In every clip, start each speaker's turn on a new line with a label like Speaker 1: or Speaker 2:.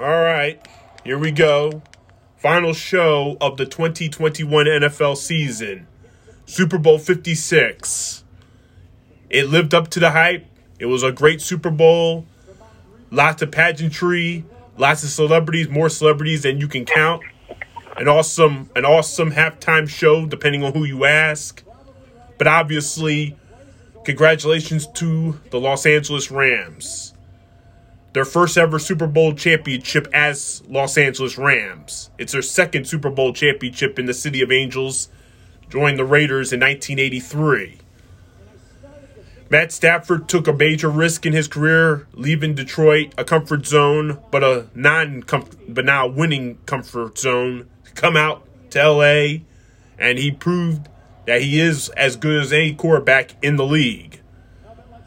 Speaker 1: All right, here we go. Final show of the 2021 NFL season. Super Bowl 56. It lived up to the hype. It was a great Super Bowl. Lots of pageantry, lots of celebrities, more celebrities than you can count. An awesome an awesome halftime show depending on who you ask. But obviously, congratulations to the Los Angeles Rams their first ever Super Bowl championship as Los Angeles Rams. It's their second Super Bowl championship in the City of Angels, joined the Raiders in 1983. Matt Stafford took a major risk in his career, leaving Detroit, a comfort zone, but a non but now winning comfort zone, to come out to LA, and he proved that he is as good as any quarterback in the league.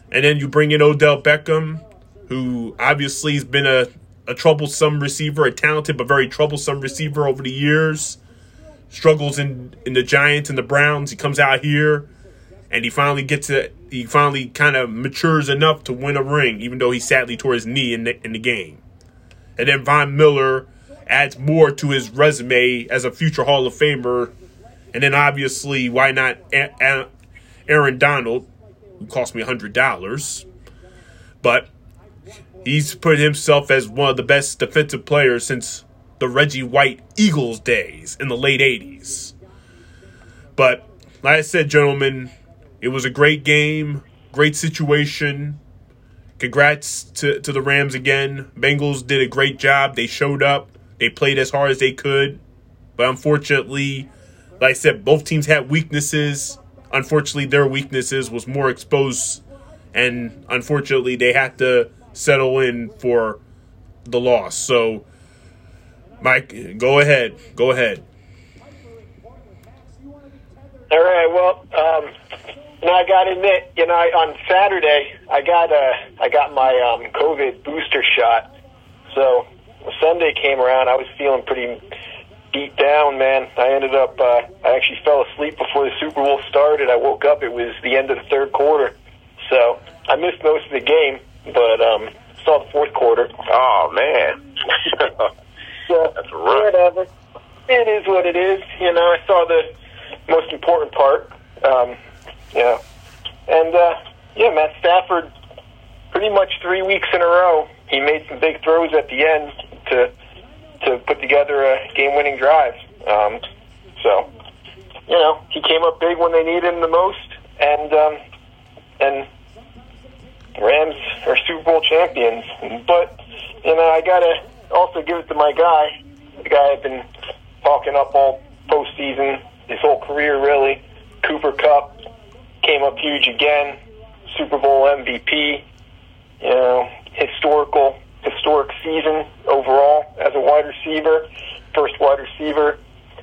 Speaker 1: And then you bring in Odell Beckham, who obviously has been a, a troublesome receiver, a talented but very troublesome receiver over the years. Struggles in, in the Giants and the Browns. He comes out here and he finally gets it. He finally kind of matures enough to win a ring, even though he sadly tore his knee in the, in the game. And then Von Miller adds more to his resume as a future Hall of Famer. And then obviously, why not Aaron Donald, who cost me $100? But He's put himself as one of the best defensive players since the Reggie White Eagles days in the late 80s. But like I said, gentlemen, it was a great game, great situation. Congrats to, to the Rams again. Bengals did a great job. They showed up, they played as hard as they could. But unfortunately, like I said, both teams had weaknesses. Unfortunately, their weaknesses was more exposed, and unfortunately, they had to settle in for the loss. So, Mike, go ahead. Go ahead.
Speaker 2: All right. Well, um, now I got to admit, you know, I, on Saturday I got uh, I got my um, COVID booster shot. So Sunday came around, I was feeling pretty beat down, man. I ended up uh, I actually fell asleep before the Super Bowl started. I woke up; it was the end of the third quarter, so I missed most of the game but um, saw the fourth quarter.
Speaker 3: Oh man,
Speaker 2: so
Speaker 3: that's rough.
Speaker 2: Whatever. It is what it is. You know, I saw the most important part. Um, yeah, and uh, yeah, Matt Stafford. Pretty much three weeks in a row, he made some big throws at the end to to put together a game-winning drive. Um, so, you know, he came up big when they needed him the most, and um, and Rams are Super Bowl champions. But, you know, I got to also give it to my guy, the guy I've been talking up all postseason, his whole career, really. Cooper Kupp came up huge again, Super Bowl MVP, you know, historical, historic season overall as a wide receiver, first wide receiver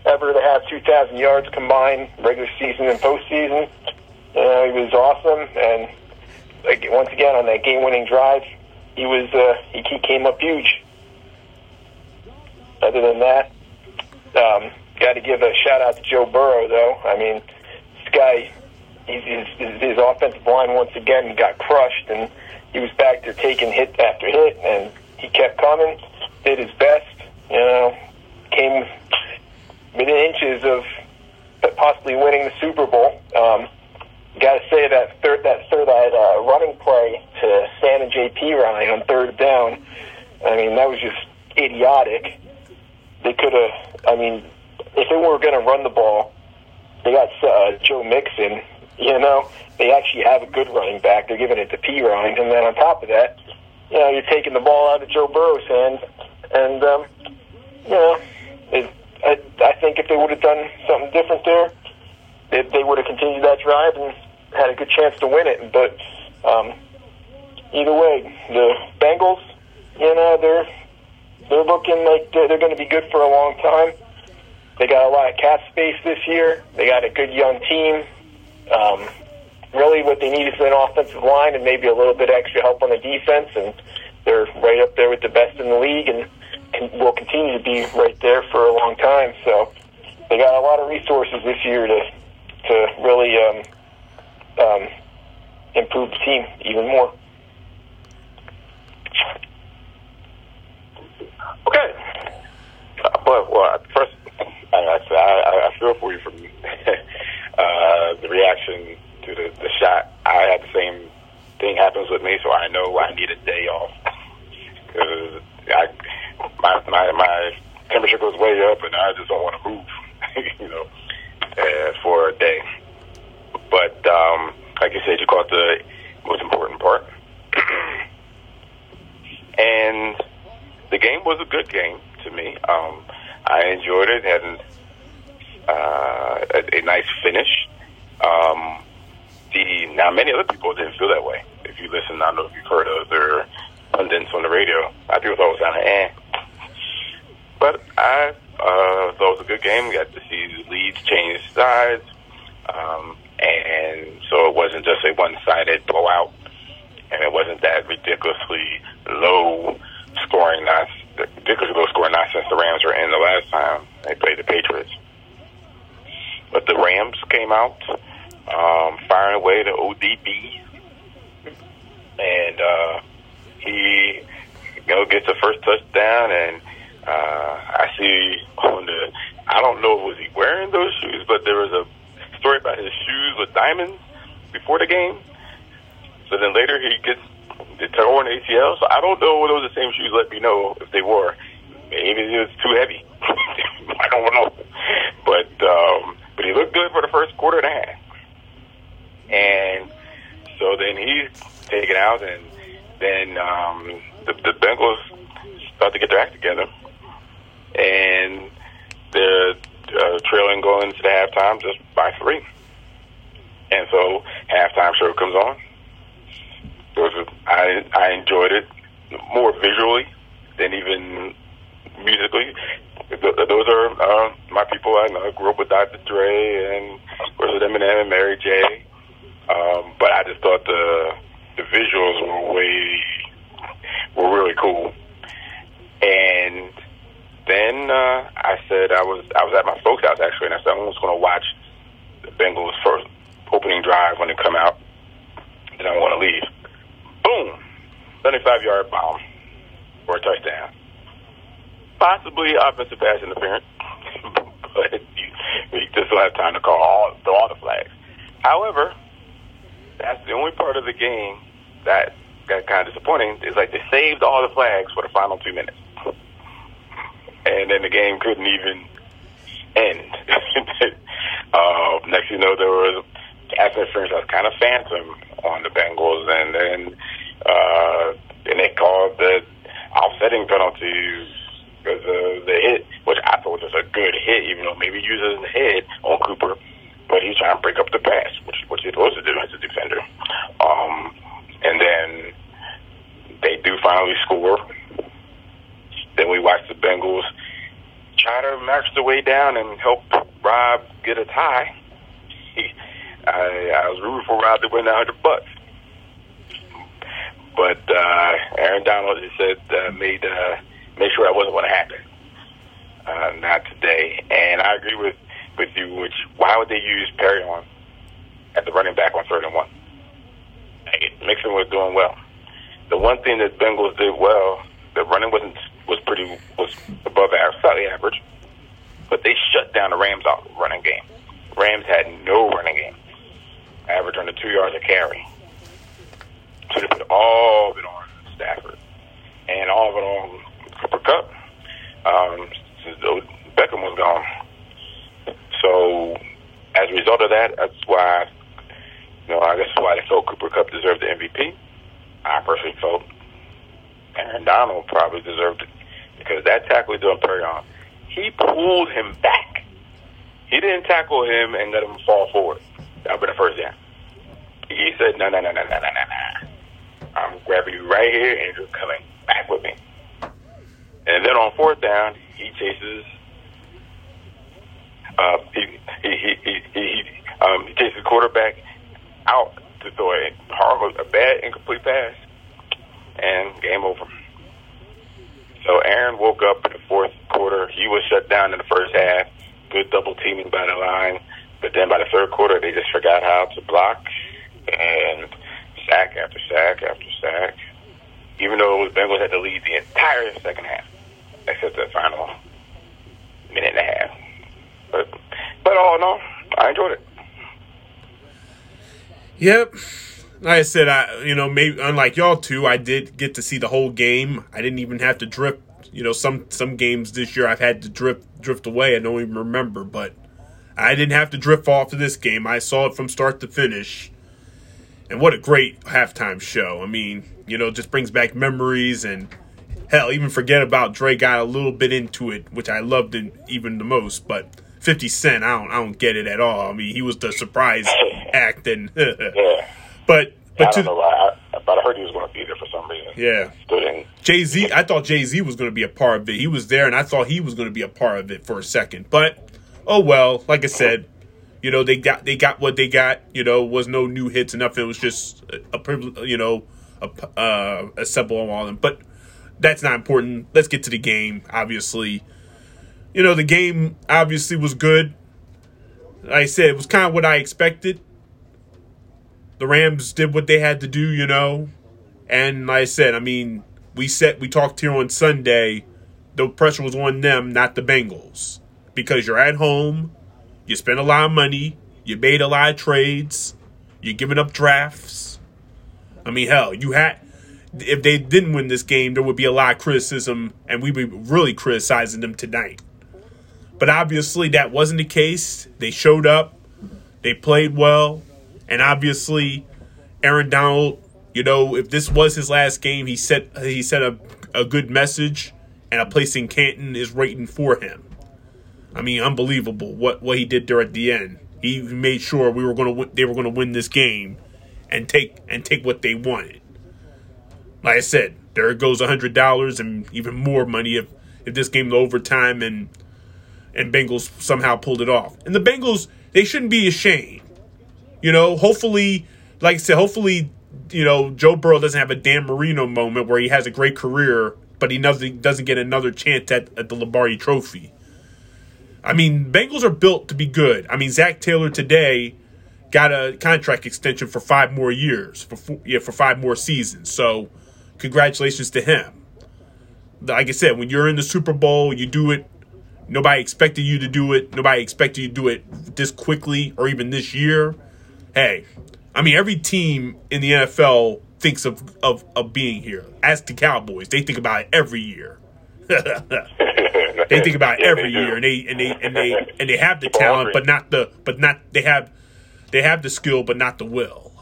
Speaker 2: ever to have 2,000 yards combined, regular season and postseason. You he was awesome, and once again on that game-winning drive, he was uh, he, he came up huge. Other than that, um, got to give a shout out to Joe Burrow, though. I mean, this guy, he's, his, his offensive line once again got crushed, and he was back there taking hit after hit, and he kept coming, did his best. You know, came within inches of possibly winning the Super Bowl. Um, got to say that third that third that uh, running play to Samaje Perine on third down. I mean, that was just idiotic. They could have. I mean, if they were going to run the ball, they got uh, Joe Mixon. You know, they actually have a good running back. They're giving it to Perine, and then on top of that, you know, you're taking the ball out of Joe Burrow's hands, and um, you know, it, I, I think if they would have done something different there, they, they would have continued that drive and had a good chance to win it. But um, either way, the Bengals, you know, they're they're looking like they're, they're going to be good for a long time. They got a lot of cap space this year. They got a good young team. Um, really, what they need is an offensive line and maybe a little bit extra help on the defense, and they're right up there with the best in the league, and can, will continue to be right there for a long time. So they got a lot of resources this year to to really um, um, improve the team even more.
Speaker 3: Okay. Uh, but well, first, I, I, I feel for you from uh, the reaction to the, the shot. I had the same thing happens with me, so I know I need a day off because my my my temperature goes way up, and I just don't want to move, you know, uh, for a day. But um, like I said, you caught the most important part, and the game was a good game to me. Um, I enjoyed it. Had uh, a, a nice finish. Um, the now many other people didn't feel that way. If you listen, I don't know if you've heard other pundits on the radio. I people thought it was kind of eh, but I uh, thought it was a good game. We got to see the leads change sides, um, so it wasn't just a one-sided blowout, and it wasn't that ridiculously low scoring nonsense. Ridiculously low scoring nonsense the Rams were in the last time they played the Patriots. But the Rams came out um, firing away to ODB, and uh, he you know gets the first touchdown, and uh, I see on the I don't know was he wearing those shoes, but there was a story about his shoes with diamonds before the game. So then later he gets the torn ACL. So I don't know whether those the same shoes. Let me know if they were. Maybe it was too heavy. I don't know. But um, but he looked good for the first quarter and a half. And so then he's taken out, and then um, the, the Bengals start to get their act together, and they're uh, trailing going into the halftime just by three. And so halftime show comes on. It was a, I I enjoyed it more visually than even musically. Those are uh, my people. I know. I grew up with Dr. Dre and of course with Eminem and Mary J. Um, but I just thought the the visuals were way were really cool. And then uh, I said I was I was at my folks' house actually, and I said I was going to watch the Bengals first opening drive when they come out. Then I want to leave. Boom, seventy-five yard bomb for a touchdown. Possibly offensive pass interference, but you, you just don't have time to call all, throw all the flags. However, that's the only part of the game that got kind of disappointing. Is like they saved all the flags for the final two minutes, and then the game couldn't even end. uh, next, you know, there was pass interference that was kind of phantom on the Bengals, and then uh, and they called the offsetting penalty because of the hit, which I thought was a good hit, even though maybe uses his head on Cooper but he's trying to break up the pass, which what you're supposed to do as a defender. Um, and then they do finally score. Then we watch the Bengals try to march their way down and help Rob get a tie. He, I, I was rooting for Rob to win a hundred bucks, but uh, Aaron Donald just said uh, made uh, made sure that wasn't going to happen. Uh, not today, and I agree with with you, which why would they use Perine at the running back on third and one? Mixon was doing well. The one thing that Bengals did well, the running wasn't was pretty was above average, slightly average, but they shut down the Rams running game. Rams had no running game, average under two yards a carry. So they put all of it on Stafford and all of it on Cooper Kupp. Um, Beckham was gone, so as a result of that, that's why, you know, I guess why they felt Cooper Kupp deserved the MVP. I personally felt Aaron Donald probably deserved it because that tackle he did on Perine, he pulled him back. He didn't tackle him and let him fall forward. You right here and you're coming back with me. And then on fourth down, he chases uh, he, he, he, he, he, um, he takes the quarterback out to throw a horrible, a bad incomplete pass, and game over. So Aaron woke up in the fourth quarter. He was shut down in the first half. Good double teaming by the line, but then by the third quarter, they just forgot how to block and sack after sack after sack. Even though it was Bengals had to lead the entire second half, except the final minute and a half. But but all in all, I enjoyed it.
Speaker 1: Yep. Like I said, I you know maybe unlike y'all two, I did get to see the whole game. I didn't even have to drip. You know, some some games this year I've had to drip drift away. I don't even remember, but I didn't have to drift off of this game. I saw it from start to finish. And what a great halftime show. I mean, you know, just brings back memories and hell, even forget about Dre got a little bit into it, which I loved it even the most, but 50 Cent, I don't I don't get it at all. I mean, he was the surprise act and
Speaker 3: Yeah.
Speaker 1: but
Speaker 3: I
Speaker 1: but
Speaker 3: don't
Speaker 1: to
Speaker 3: know why, I, but I heard he was going to be there for some reason.
Speaker 1: yeah. Jay Z, I thought Jay Z was going to be a part of it. He was there, and I thought he was going to be a part of it for a second. But oh well, like I said, you know they got they got what they got. You know, was no new hits nothing. It was just a, a. You know, a uh, a simple of all them. But that's not important. Let's get to the game. Obviously, you know the game obviously was good. Like I said, it was kind of what I expected. The Rams did what they had to do, you know. And like I said, I mean, we said we talked here on Sunday. The pressure was on them, not the Bengals, because you're at home, you spent a lot of money, you made a lot of trades, you're giving up drafts. I mean, hell, you had if they didn't win this game, there would be a lot of criticism, and we'd be really criticizing them tonight. But obviously, that wasn't the case. They showed up, they played well, and obviously, Aaron Donald you know, if this was his last game, he set he set a, a good message, and a place in Canton is waiting for him. I mean, unbelievable what what he did there at the end. He made sure we were going to win, they were going to win this game, and take and take what they wanted. Like I said, there goes hundred dollars and even more money if if this game to overtime and and Bengals somehow pulled it off. And the Bengals they shouldn't be ashamed. You know, hopefully, like I said, hopefully you know, Joe Burrow doesn't have a Dan Marino moment where he has a great career, but he doesn't doesn't get another chance at, at the Lombardi Trophy. I mean, Bengals are built to be good. I mean, Zac Taylor today got a contract extension for five more years, for four, yeah, for five more seasons. So, congratulations to him. Like I said, when you're in the Super Bowl, you do it. Nobody expected you to do it. Nobody expected you to do it this quickly or even this year. Hey, I mean, every team in the NFL thinks of, of, of being here. As the Cowboys, they think about it every year. they think about it
Speaker 3: Yeah,
Speaker 1: every year, and they and they and they and they have the talent, but not the but not they have they have the skill, but not the will.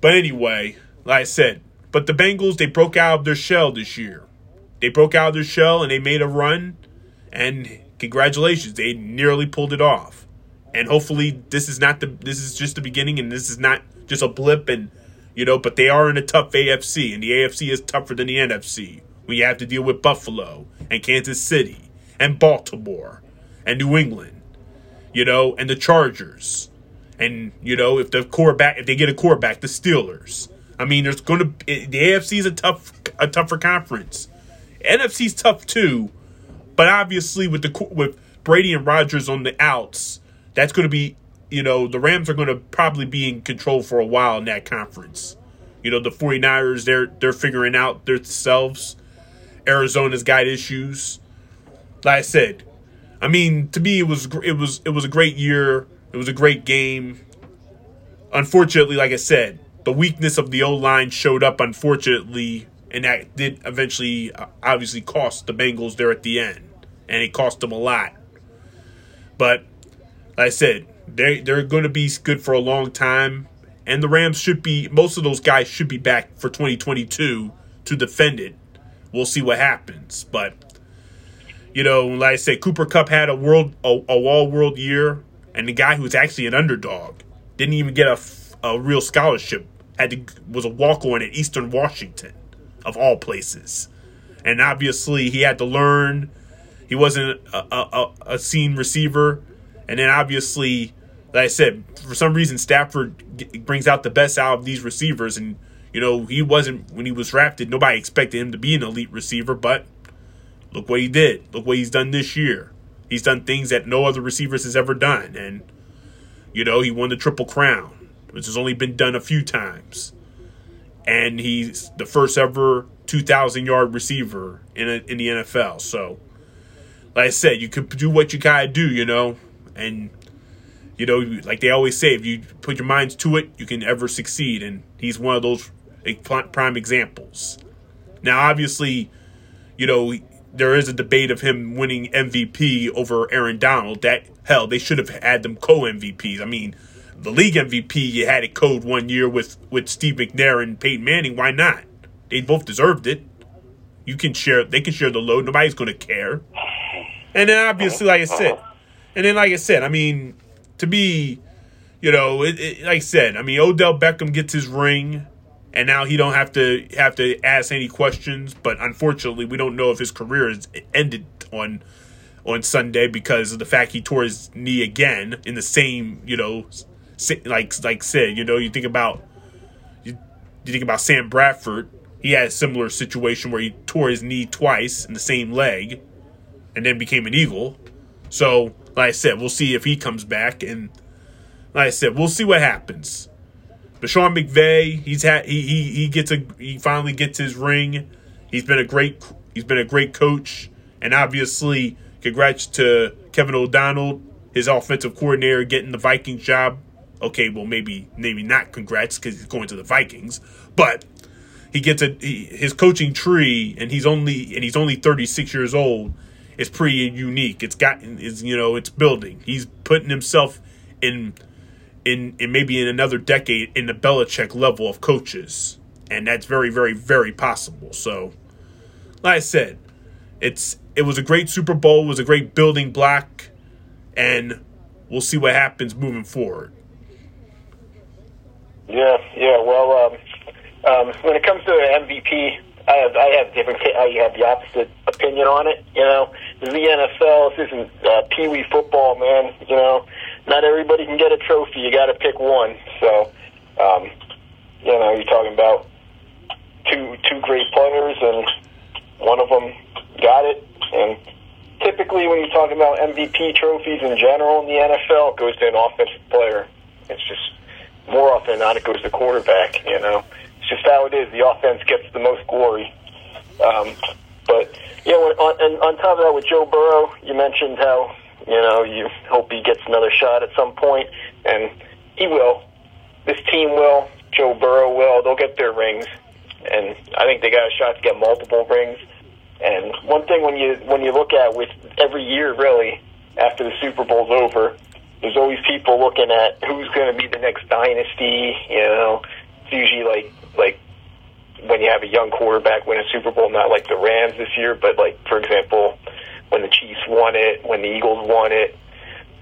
Speaker 1: But anyway, like I said, but the Bengals they broke out of their shell this year. They broke out of their shell and they made a run, and congratulations, they nearly pulled it off. And hopefully, this is not the this is just the beginning, and this is not just a blip, and you know. But they are in a tough AFC, and the AFC is tougher than the NFC. We have to deal with Buffalo and Kansas City and Baltimore and New England, you know, and the Chargers, and you know if the quarterback if they get a quarterback, the Steelers. I mean, there's going to eh, the AFC is a tough a tougher conference. NFC's tough too, but obviously with the with Brady and Rodgers on the outs, that's going to be you know the Rams are going to probably be in control for a while in that conference. You know the 49ers they're they're figuring out themselves. Arizona's got issues. Like I said, I mean to me it was it was it was a great year. It was a great game. Unfortunately, like I said, the weakness of the O line showed up. Unfortunately, and that did eventually uh, obviously cost the Bengals there at the end, and it cost them a lot. But like I said, they they're going to be good for a long time, and the Rams should be. Most of those guys should be back for 2022 to defend it. We'll see what happens, but you know, like I said, Cooper Kupp had a world a, a all world year, and the guy who was actually an underdog didn't even get a, a real scholarship. Had to was a walk on at Eastern Washington, of all places, and obviously he had to learn. He wasn't a, a, a, seen receiver, and then obviously, like I said, for some reason Stafford g- brings out the best out of these receivers, and you know he wasn't when he was drafted. Nobody expected him to be an elite receiver, but look what he did. Look what he's done this year. He's done things that no other receivers has ever done, and you know he won the triple crown, which has only been done a few times, and he's the first ever two thousand yard receiver in a, in the NFL. So, like I said, you could do what you gotta do, you know, and you know, like they always say, if you put your minds to it, you can ever succeed. And he's one of those prime examples. Now, obviously, you know, there is a debate of him winning MVP over Aaron Donald. That hell, they should have had them co MVPs. I mean, the league MVP, you had it code one year with with Steve McNair and Peyton Manning. Why not? They both deserved it. You can share. They can share the load. Nobody's going to care. And then obviously, like I said, and then like I said, I mean, to be, you know, it, it, like I said, I mean, Odell Beckham gets his ring, and now he don't have to have to ask any questions. But unfortunately, we don't know if his career is ended on on Sunday because of the fact he tore his knee again in the same, you know, like like said, you know, you think about you, you think about Sam Bradford. He had a similar situation where he tore his knee twice in the same leg, and then became an Eagle. So, like I said, we'll see if he comes back, and like I said, we'll see what happens. Sean McVay, he's had he he he gets a he finally gets his ring. He's been a great he's been a great coach, and obviously, congrats to Kevin O'Connell, his offensive coordinator, getting the Vikings job. Okay, well maybe maybe not congrats because he's going to the Vikings, but he gets a he, his coaching tree, and he's only and he's only thirty six years old. It's pretty unique. It's got is you know it's building. He's putting himself in in in maybe in another decade in the Belichick level of coaches, and that's very very very possible. So, like I said, it's it was a great Super Bowl. It was a great building block, and we'll see what happens moving forward.
Speaker 2: Yeah, yeah. Well, um, um, when it comes to MVP, I have I have different. I have the opposite opinion on it. You know, the NFL. This isn't uh, Pee Wee football, man. You know, not everybody can get a trophy. You got to pick one. So, um, you know, you're talking about two two great players, and one of them got it. And typically, when you're talking about MVP trophies in general in the NFL, it goes to an offensive player. It's just more often than not, it goes to quarterback. You know, it's just how it is. The offense gets the most glory. Um, but yeah, on, and on top of that, with Joe Burrow, you mentioned how you know you hope he gets another shot at some point, and he will. This team will. Joe Burrow will. They'll get their rings, and I think they got a shot to get multiple rings. And one thing when you when you look at with every year, really, after the Super Bowl's over, there's always people looking at who's going to be the next dynasty. You know, it's usually like like when you have a young quarterback win a Super Bowl, not like the Rams this year, but like for example, when the Chiefs won it, when the Eagles won it,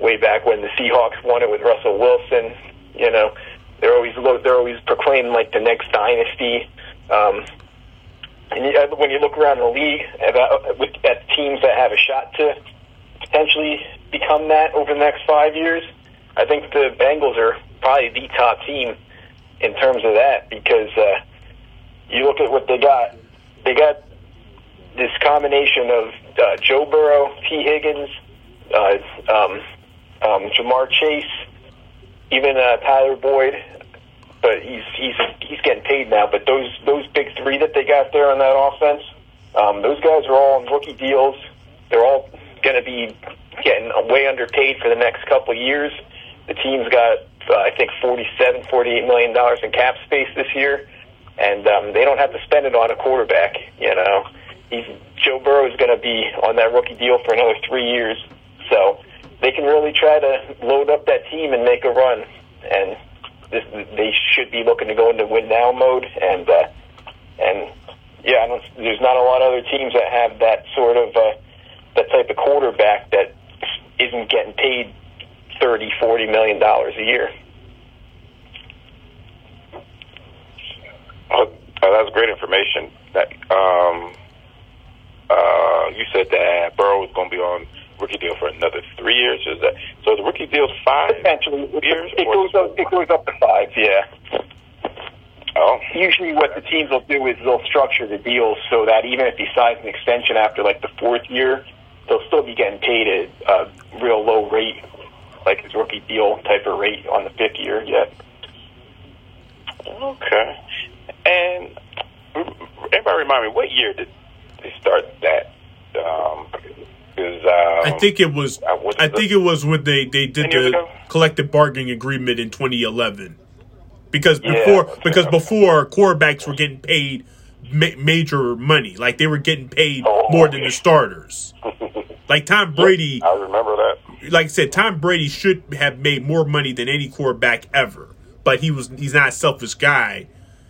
Speaker 2: way back when the Seahawks won it with Russell Wilson. You know, they're always they're always proclaimed like the next dynasty. Um, and you, uh, when you look around the league at, uh, with, at teams that have a shot to potentially become that over the next five years, I think the Bengals are probably the top team in terms of that because uh, you look at what they got. They got this combination of uh, Joe Burrow, Tee Higgins, uh, um, um, Ja'Marr Chase, even uh, Tyler Boyd. But he's he's he's getting paid now. But those those big three that they got there on that offense, um, those guys are all on rookie deals. They're all going to be getting way underpaid for the next couple of years. The team's got, uh, I think, forty-seven, forty-eight million dollars in cap space this year, and um, they don't have to spend it on a quarterback. You know, he's Joe Burrow is going to be on that rookie deal for another three years, so they can really try to load up that team and make a run. And this, they should be looking to go into win now mode. And uh, and yeah, I don't, there's not a lot of other teams that have that sort of uh, that type of quarterback that isn't getting paid thirty, forty million dollars a year.
Speaker 3: Oh, that's great information. That um, uh, you said that Burrow is going to be on rookie deal for another three years. Is that so? The rookie deal's five
Speaker 2: Essentially,
Speaker 3: years.
Speaker 2: It goes up. It goes up to five. Yeah.
Speaker 3: Oh,
Speaker 2: Usually, what the teams will do is they'll structure the deals so that even if he signs an extension after like the fourth year, they'll still be getting paid at a real low rate, like his rookie deal type of rate on the fifth year. Yet.
Speaker 3: okay. And everybody remind me, what year did they start that? Um, is um,
Speaker 1: I think it was
Speaker 3: I
Speaker 1: I think it was when they they did the collective bargaining agreement in 2011. Because before, yeah, because before quarterbacks were getting paid ma- major money, like they were getting paid oh, more than the starters. Like Tom Brady,
Speaker 3: I remember that.
Speaker 1: Like I said, Tom Brady should have made more money than any quarterback ever, but he was he's not a selfish guy,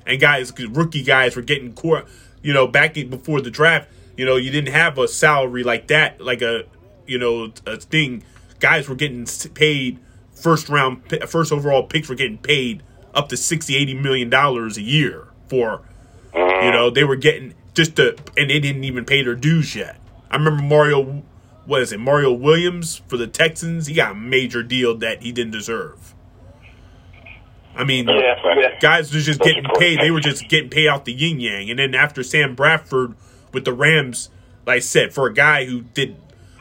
Speaker 1: and guys, rookie guys were getting core, you know, back before the draft. You know, you didn't have a salary like that, like a you know a thing. Guys were getting paid first round, first overall picks were getting paid up to 60, 80 million dollars a year for, you know, they were getting just to, and they didn't even pay their dues yet. I remember Mario, what is it, Mario Williams for the Texans? He got a major deal that he didn't deserve. I mean, yeah, guys were just getting paid. They were just getting paid out the yin yang. And then after Sam Bradford with the Rams, like I said, for a guy who did,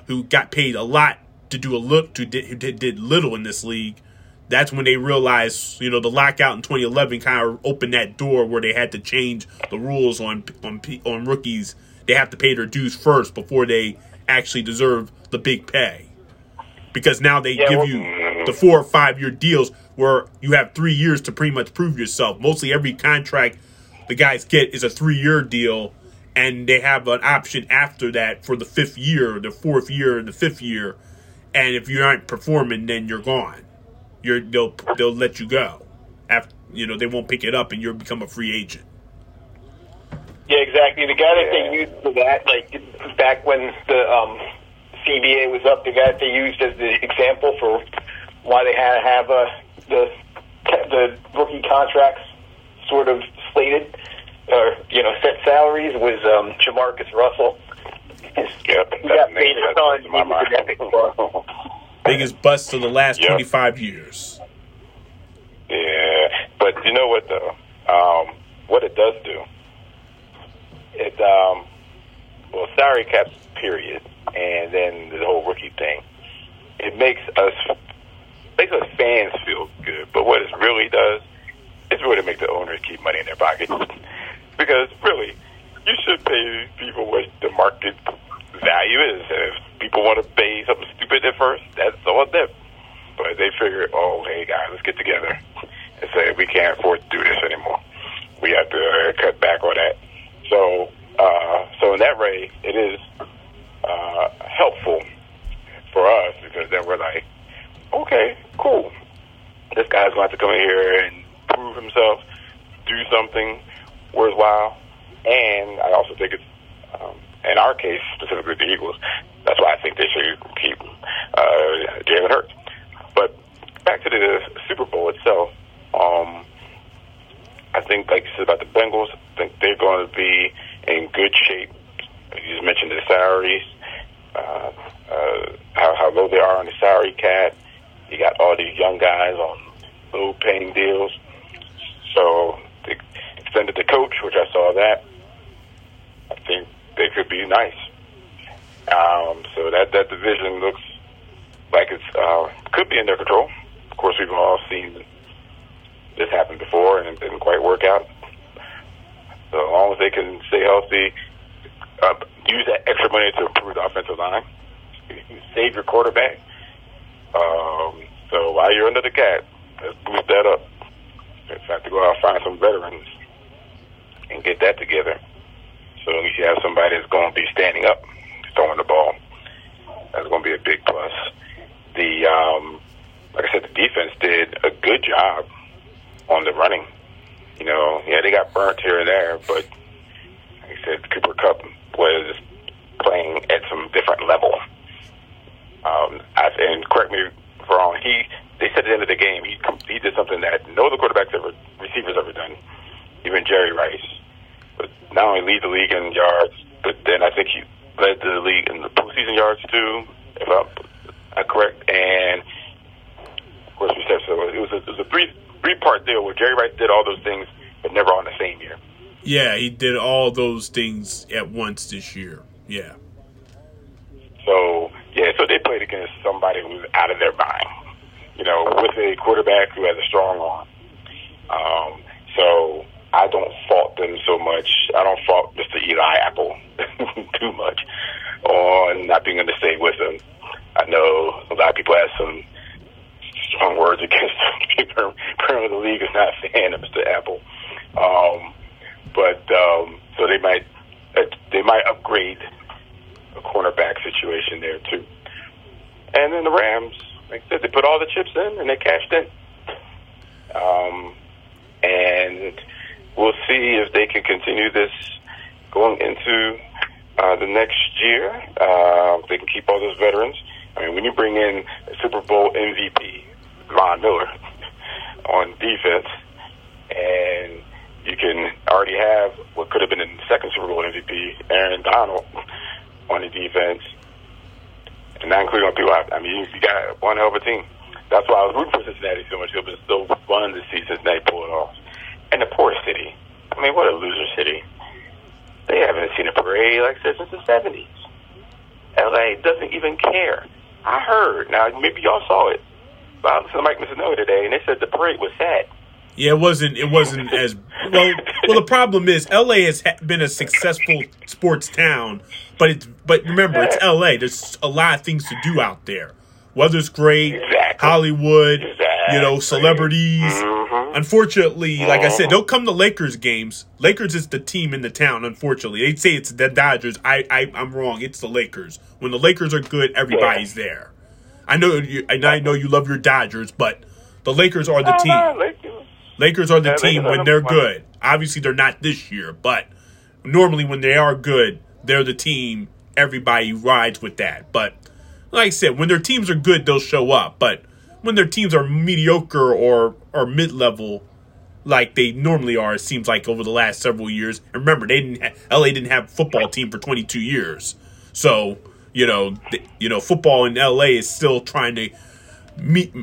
Speaker 1: who got paid a lot to do a look to did, who did, did little in this league, that's when they realized, you know, the lockout in 2011 kind of opened that door where they had to change the rules on on on rookies. They have to pay their dues first before they actually deserve the big pay. Because now they yeah, give well, you the four or five year deals where you have three years to pretty much prove yourself. Mostly every contract the guys get is a three year deal, and they have an option after that for the fifth year, the fourth year, and the fifth year. And if you aren't performing, then you're gone you're they'll they'll let you go. After you know they won't pick it up and you'll become a free agent.
Speaker 2: Yeah, exactly. The guy that they used for that, like back when the um, CBA was up, the guy that they used as the example for why they had to have uh, the the rookie contracts sort of slated or you know set salaries was um, JaMarcus Russell.
Speaker 3: Yep, he got paid a ton.
Speaker 1: biggest bust of the last yep. 25 years.
Speaker 3: Yeah, but you know what though? Um, what it does do, it um, well, salary cap period, and then the whole rookie thing. It makes us makes us fans feel good, but what it really does is really make the owners keep money in their pockets. because really, you should pay people what the market value is. And If people want to pay something stupid at first, that's all them. But they figure, oh, hey guys, let's get together and say we can't afford to do this anymore. We have to uh, cut back on that. So, uh, so in that way, it is uh, helpful for us because then we're like, okay, cool. This guy's going to have to come in here and prove himself, do something worthwhile, and I also think it's um, in our case, specifically the Eagles, that's why I think they should keep uh, Jalen Hurts. But back to the Super Bowl itself, um, I think, like you said about the Bengals, I think they're going to be in good shape. You just mentioned the salaries, uh, uh, how, how low they are on the salary cap. You got all these young guys on low paying deals. So they extended the coach, which I saw that. I think they could be nice. Um, so that that division looks like it's uh, could be in their control. Of course, we've all seen this happen before, and it didn't quite work out. So as long as they can stay healthy, uh, use that extra money to improve the offensive line, save your quarterback. Um, so while you're under the cap, let's boost that up. Let's have to go out and find some veterans and get that together. So least you have somebody that's going to be standing up, throwing the ball. That's going to be a big plus. The um, like I said, the defense did a good job on the running. You know, yeah, they got burnt here and there, but like I said, Cooper Kupp was playing at some different level. Um, and correct me if I'm wrong. He they said at the end of the game he he did something that no other quarterbacks ever receivers ever done, even Jerry Rice but not only lead the league in yards, but then I think he led the league in the postseason yards too, if I'm correct. And of course, we said so. It was a, it was a three three part deal where Jerry Rice did all those things, but never on the same year.
Speaker 1: Yeah, he did all those things at once this year. Yeah.
Speaker 3: So yeah, so they played against somebody who's out of their mind. You know, with a quarterback who has a strong arm. Um, so I don't fault them so much. I don't fault Mr. Eli Apple too much on not being able to stay with them. I know a lot of people have some strong words against him. Apparently, the league is not a fan of Mr. Apple. Um, but um, so they might uh, they might upgrade a cornerback situation there too. And then the Rams, like I said, they put all the chips in and they cashed in. Um, and we'll see if they can continue this going into uh, the next year. Uh, they can keep all those veterans. I mean, when you bring in Super Bowl MVP, Von Miller, on defense, and you can already have what could have been the second Super Bowl MVP, Aaron Donald, on the defense, and not including on people. I mean, you got one hell of a team. That's why I was rooting for Cincinnati so much. It was so fun to see Cincinnati pull it off. And the poor city. I mean, what a loser city. They haven't seen a parade like this since the 70s. LA doesn't even care. I heard. Now, maybe y'all saw it. But I listened to Mike Missanelli today, and they said the parade was sad.
Speaker 1: Yeah, it wasn't. It wasn't as well. Well, the problem is, LA has been a successful sports town, but it's but remember, it's LA. There's a lot of things to do out there. Weather's great,
Speaker 3: exactly.
Speaker 1: Hollywood,
Speaker 3: exactly.
Speaker 1: you know, celebrities.
Speaker 3: Mm-hmm.
Speaker 1: Unfortunately, like I said, don't come to Lakers games. Lakers is the team in the town. Unfortunately, they say it's the Dodgers. I, I I'm wrong. It's the Lakers. When the Lakers are good, everybody's yeah. there. I know, you, and I know you love your Dodgers, but the Lakers are the
Speaker 3: no,
Speaker 1: team.
Speaker 3: No, Lakers.
Speaker 1: Lakers are the
Speaker 3: Yeah,
Speaker 1: team when they're good. Obviously, they're not this year, but normally when they are good, they're the team. Everybody rides with that. But like I said, when their teams are good, they'll show up. But when their teams are mediocre or or mid level, like they normally are, it seems like over the last several years. And remember, they didn't. Ha- LA didn't have a football team for 22 years, so you know, th- you know, football in LA is still trying to meet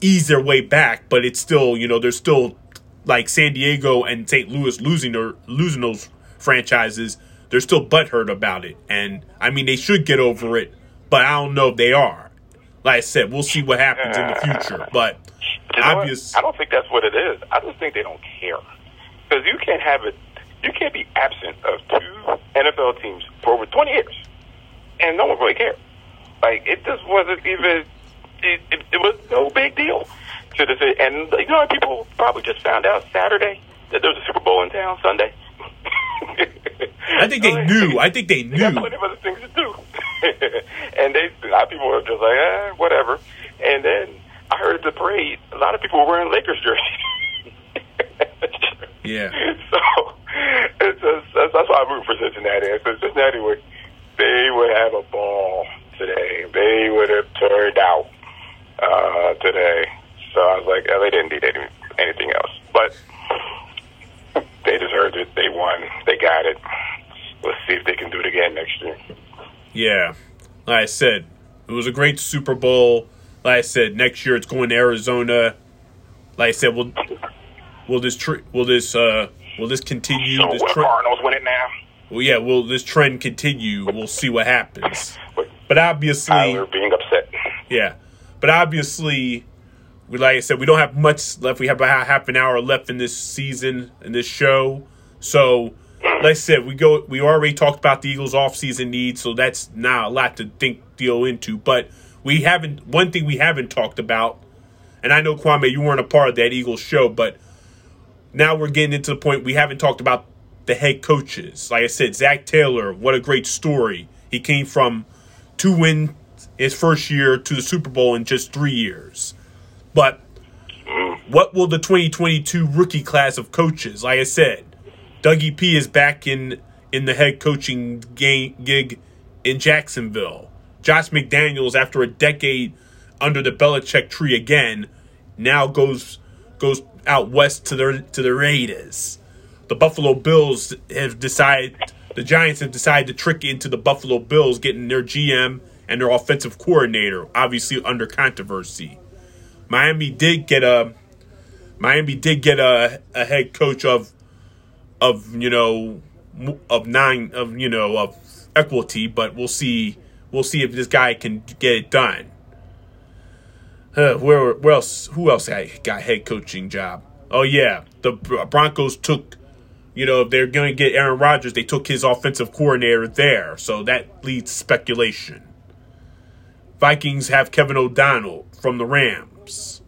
Speaker 1: ease their way back, but it's still, you know, there's still like San Diego and St. Louis losing their losing those franchises. They're still butthurt about it, and I mean they should get over it, but I don't know if they are. Like I said, we'll see what happens in the future, but
Speaker 3: You know what? I don't think that's what it is. I just think they don't care. Because you can't have it. You can't be absent of two NFL teams for over 20 years, and no one really cared. Like it just wasn't even. It, it, it was no big deal to the and you know people probably just found out Saturday that there was a Super Bowl in town Sunday.
Speaker 1: I think they knew. I think they
Speaker 3: They got
Speaker 1: knew.
Speaker 3: plenty of other things to do. and they, a lot of people were just like, eh, whatever. And then I heard at the parade, a lot of people were wearing Lakers jerseys.
Speaker 1: Yeah.
Speaker 3: So it's that's, that's why I root for Cincinnati. So Cincinnati would, they would have a ball today. They would have turned out uh, today. So I was like, oh, they didn't need any, anything else. But they deserved it. They won. They got it. Let's see if they can do it again next year.
Speaker 1: Yeah. Like I said, it was a great Super Bowl. Like I said, next year it's going to Arizona. Like I said, will will this tr- will this uh will this continue?
Speaker 3: So
Speaker 1: This
Speaker 3: will
Speaker 1: tre-
Speaker 3: Cardinals win it now?
Speaker 1: well, yeah, will this trend continue? We'll see what happens.
Speaker 3: But
Speaker 1: But obviously,
Speaker 3: Tyler being upset.
Speaker 1: yeah. But obviously, we like I said, we don't have much left. We have about half an hour left in this season in this show. So, like I said, we go. We already talked about the Eagles' offseason needs, so that's not a lot to think deal into. But we haven't. One thing we haven't talked about, and I know Kwame, you weren't a part of that Eagles show, but now we're getting into the point we haven't talked about the head coaches. Like I said, Zac Taylor, what a great story. He came from two win his first year to the Super Bowl in just three years. But what will the 2022 rookie class of coaches? Like I said, Dougie P is back in in the head coaching game, gig in Jacksonville. Josh McDaniels, after a decade under the Belichick tree again, now goes goes out west to the to the Raiders. The Buffalo Bills have decided the Giants have decided to trick into the Buffalo Bills, getting their GM and their offensive coordinator, obviously under controversy. Miami did get a Miami did get a, a head coach of of you know of nine of you know of equity, but we'll see we'll see if this guy can get it done. Uh, where where else? Who else got head coaching job? Oh yeah, the Broncos took. You know, if they're going to get Aaron Rodgers, they took his offensive coordinator there, so that leads speculation. Vikings have Kevin O'Connell from the Rams.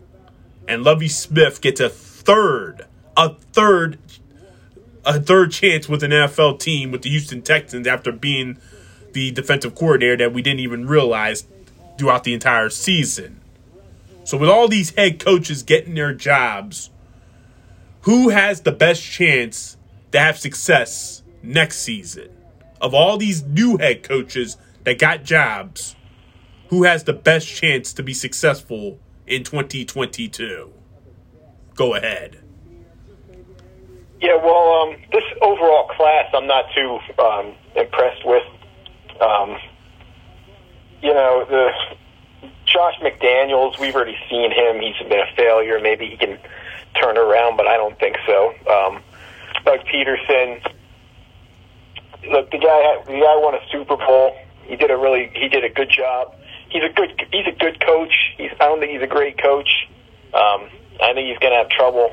Speaker 1: And Lovie Smith gets a third, a third, a third chance with an NFL team with the Houston Texans after being the defensive coordinator that we didn't even realize throughout the entire season. So, with all these head coaches getting their jobs, who has the best chance to have success next season? Of all these new head coaches that got jobs, who has the best chance to be successful in 2022? Go ahead.
Speaker 2: Yeah, well, um, this overall class, I'm not too um, impressed with. Um, you know, the Josh McDaniels, we've already seen him. He's been a failure. Maybe he can turn around, but I don't think so. Um, Doug Pederson, look, the guy, the guy won a Super Bowl. He did a really, he did a good job. He's a good, he's a good coach. He's, I don't think he's a great coach. Um, I think he's going to have trouble.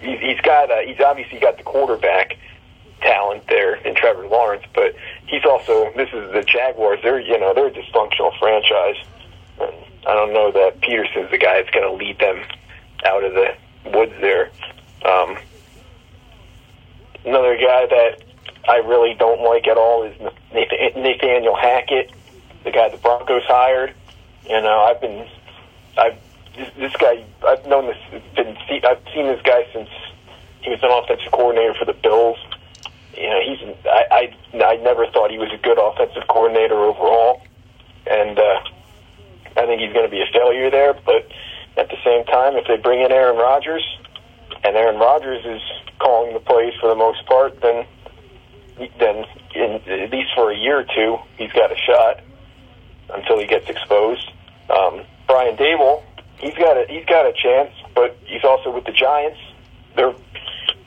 Speaker 2: He's, he's got, a, he's obviously got the quarterback talent there in Trevor Lawrence, but he's also, this is the Jaguars. They're, you know, they're a dysfunctional franchise. And I don't know that Pederson's the guy that's going to lead them out of the woods there. Um, another guy that I really don't like at all is Nathaniel Hackett, the guy the Broncos hired. You know, I've been, I've this, this guy, I've known this, been, I've seen this guy since he was an offensive coordinator for the Bills. You know, he's, I, I, I never thought he was a good offensive coordinator overall, and uh, I think he's going to be a failure there. But at the same time, if they bring in Aaron Rodgers, and Aaron Rodgers is calling the plays for the most part, then then in, at least for a year or two, he's got a shot until he gets exposed. Um, Brian Daboll, he's got a he's got a chance, but he's also with the Giants. They're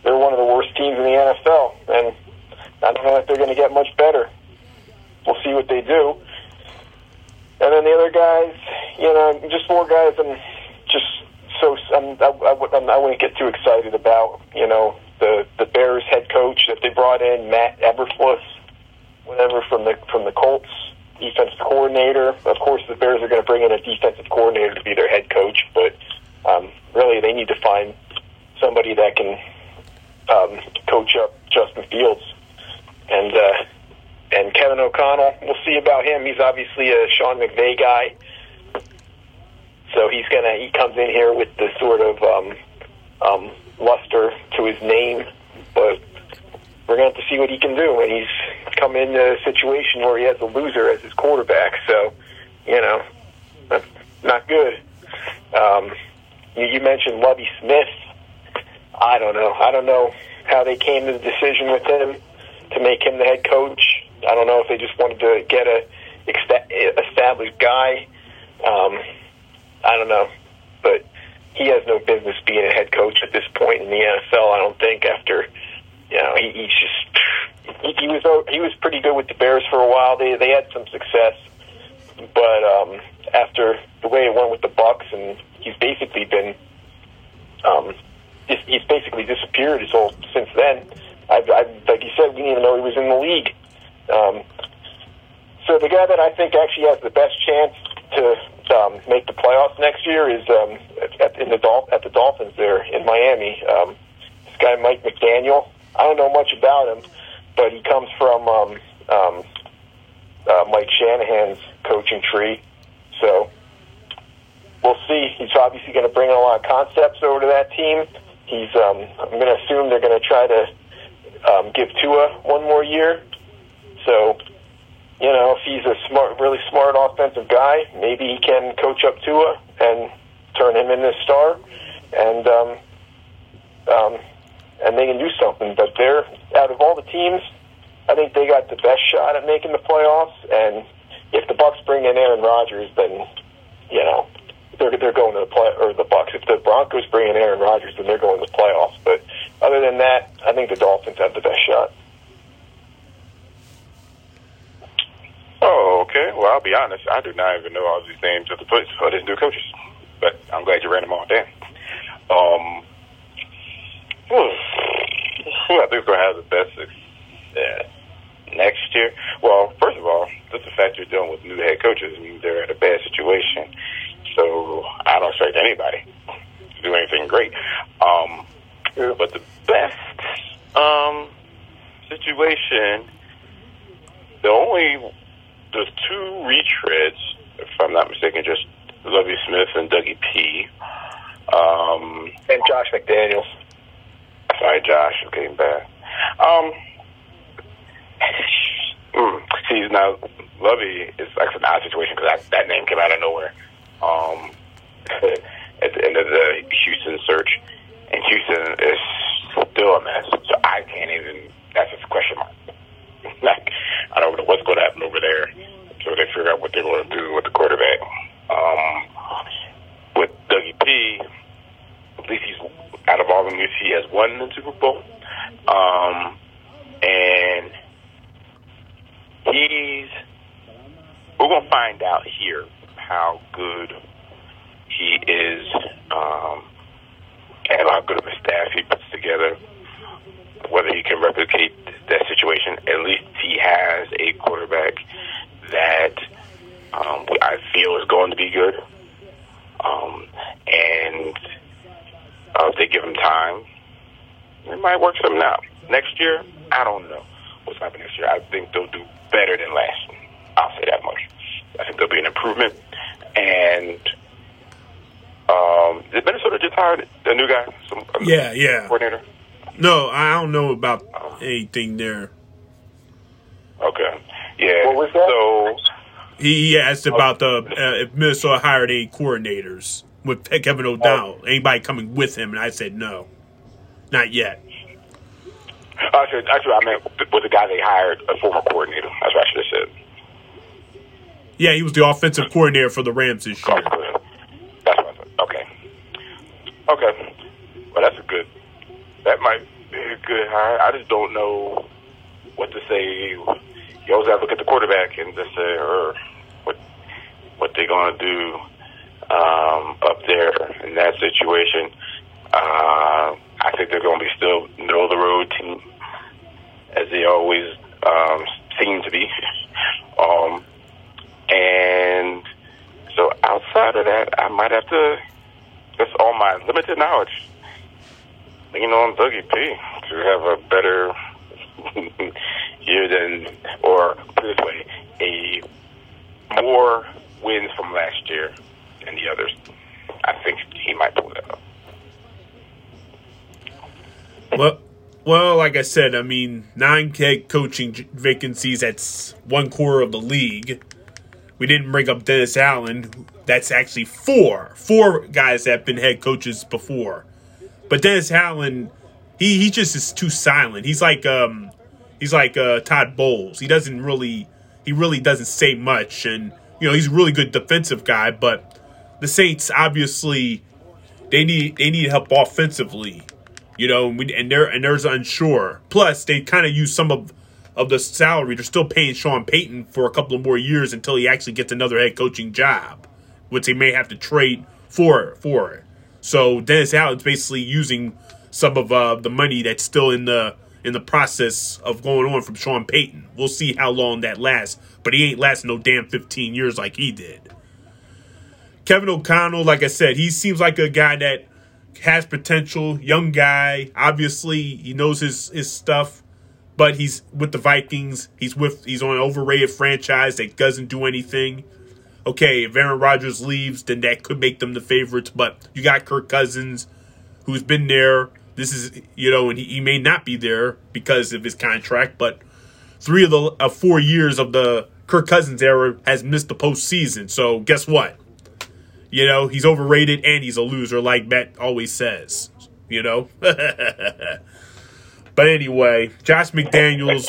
Speaker 2: they're one of the worst teams in the NFL, and I don't know if they're going to get much better. We'll see what they do. And then the other guys, you know, just more guys. I'm just so I'm, I, I, I wouldn't get too excited about. You know, the the Bears head coach that they brought in, Matt Eberflus, whatever from the from the Colts defensive coordinator. Of course, the Bears are going to bring in a defensive coordinator to be their head coach, but um, really they need to find somebody that can um, coach up Justin Fields and uh, and Kevin O'Connell. We'll see about him. He's obviously a Sean McVay guy, so he's gonna he comes in here with the sort of um, um, luster to his name, but we're going to have to see what he can do. And he's come into a situation where he has a loser as his quarterback. So, you know, that's not good. Um, you, you mentioned Lovie Smith. I don't know. I don't know how they came to the decision with him to make him the head coach. I don't know if they just wanted to get a established guy. Um, I don't know, but he has no business being a head coach at this point in the NFL. I don't think after you know he, he's just he, he was he was pretty good with the Bears for a while. They they had some success, but um, after the way it went with the Bucs, and he's basically been um, he's basically disappeared his whole since then. I, I like you said, we didn't even know he was in the league. Um, so the guy that I think actually has the best chance to um, make the playoffs next year is um, at, in the Dol- at the Dolphins there in Miami. Um, this guy Mike McDaniel. I don't know much about him, but he comes from um, um, uh, Mike Shanahan's coaching tree. So we'll see. He's obviously going to bring a lot of concepts over to that team. He's. Um, I'm going to assume they're going to try to um, give Tua one more year. So you know, if he's a smart, really smart offensive guy, maybe he can coach up Tua and turn him into a star, and um, um, and they can do something. But they're out of all the teams, I think they got the best shot at making the playoffs. And if the Bucs bring in Aaron Rodgers, then you know they're they're going to the play or the Bucs. If the Broncos bring in Aaron Rodgers, then they're going to the playoffs. But other than that, I think the Dolphins have the best shot.
Speaker 3: Oh, okay. Well, I'll be honest. I do not even know all these names of the players or these new coaches, but I'm glad you ran them all down. Um, Hmm. Who I think we're going to have the best success next year? Well, first of all, just the fact you're dealing with new head coaches, I mean, they're in a bad situation. So I don't expect anybody to do anything great. Um, but the best um, situation, the only, there's two retreads, if I'm not mistaken, just Lovie Smith and Dougie P. Um,
Speaker 2: and Josh McDaniels.
Speaker 3: Sorry, Josh, I'm getting bad. Um, mm, see, now Lovie is like an odd situation because that name came out of nowhere. Um, at the end of the Houston search, and Houston is still a mess. So I can't even. That's just a question mark. like I don't know what's going to happen over there. So they figure out what they're going to do with the quarterback. Um, with Dougie P, at least he's out of all the news, he has won the Super Bowl. Um, and he's we're gonna find out here how good he is, um, and how good of a staff he puts together. Whether he can replicate that situation, at least he has a quarterback that um, I feel is going to be good. Um, and uh, if they give him time, it might work something out. Next year, I don't know what's happening next year. I think they'll do better than last year. I'll say that much. I think there'll be an improvement. And um, did Minnesota just hired a new guy? Some,
Speaker 1: yeah, yeah.
Speaker 3: Coordinator?
Speaker 1: No, I don't know about anything there.
Speaker 3: Okay. Yeah.
Speaker 2: What was that?
Speaker 3: So
Speaker 1: he asked about the uh, if Minnesota hired any coordinators with Kevin O'Connell. Anybody coming with him? And I said no, not yet.
Speaker 3: Actually, actually, I meant with the guy they hired, a former coordinator. That's what I should have said.
Speaker 1: Yeah, he was the offensive coordinator for the Rams this year.
Speaker 3: That's what I said. Okay. Okay. Well, that's a good. That might be a good hire. I just don't know what to say. You always have to look at the quarterback and just say, or what what they're going to do um, up there in that situation. Uh, I think they're going to be still middle of the road team, as they always um, seem to be. um, and so outside of that, I might have to, just all my limited knowledge, lean on Dougie P to have a better year than, or put it this way, a more wins from last year than the others. I think he might pull that up.
Speaker 1: Well, well, like I said, I mean, nine head coaching vacancies. That's one quarter of the league. We didn't bring up Dennis Allen. That's actually four, four guys that have been head coaches before. But Dennis Allen, he he just is too silent. He's like um, he's like uh, Todd Bowles. He doesn't really, he really doesn't say much, and you know he's a really good defensive guy. But the Saints obviously they need they need help offensively you know, and we they're and there's unsure. Plus, they kind of use some of of the salary. They're still paying Sean Payton for a couple of more years until he actually gets another head coaching job, which they may have to trade for for. So Dennis Allen's basically using some of uh, the money that's still in the in the process of going on from Sean Payton. We'll see how long that lasts, but he ain't lasting no damn 15 years like he did. Kevin O'Connell, like I said, he seems like a guy that has potential, young guy. Obviously, he knows his his stuff, but he's with the Vikings. He's with he's on an overrated franchise that doesn't do anything. Okay, if Aaron Rodgers leaves, then that could make them the favorites. But you got Kirk Cousins, who's been there. This is you know, and he, he may not be there because of his contract. But three of the uh, four years of the Kirk Cousins era has missed the postseason. So guess what? You know, he's overrated and he's a loser, like Matt always says. You know? but anyway, Josh McDaniels,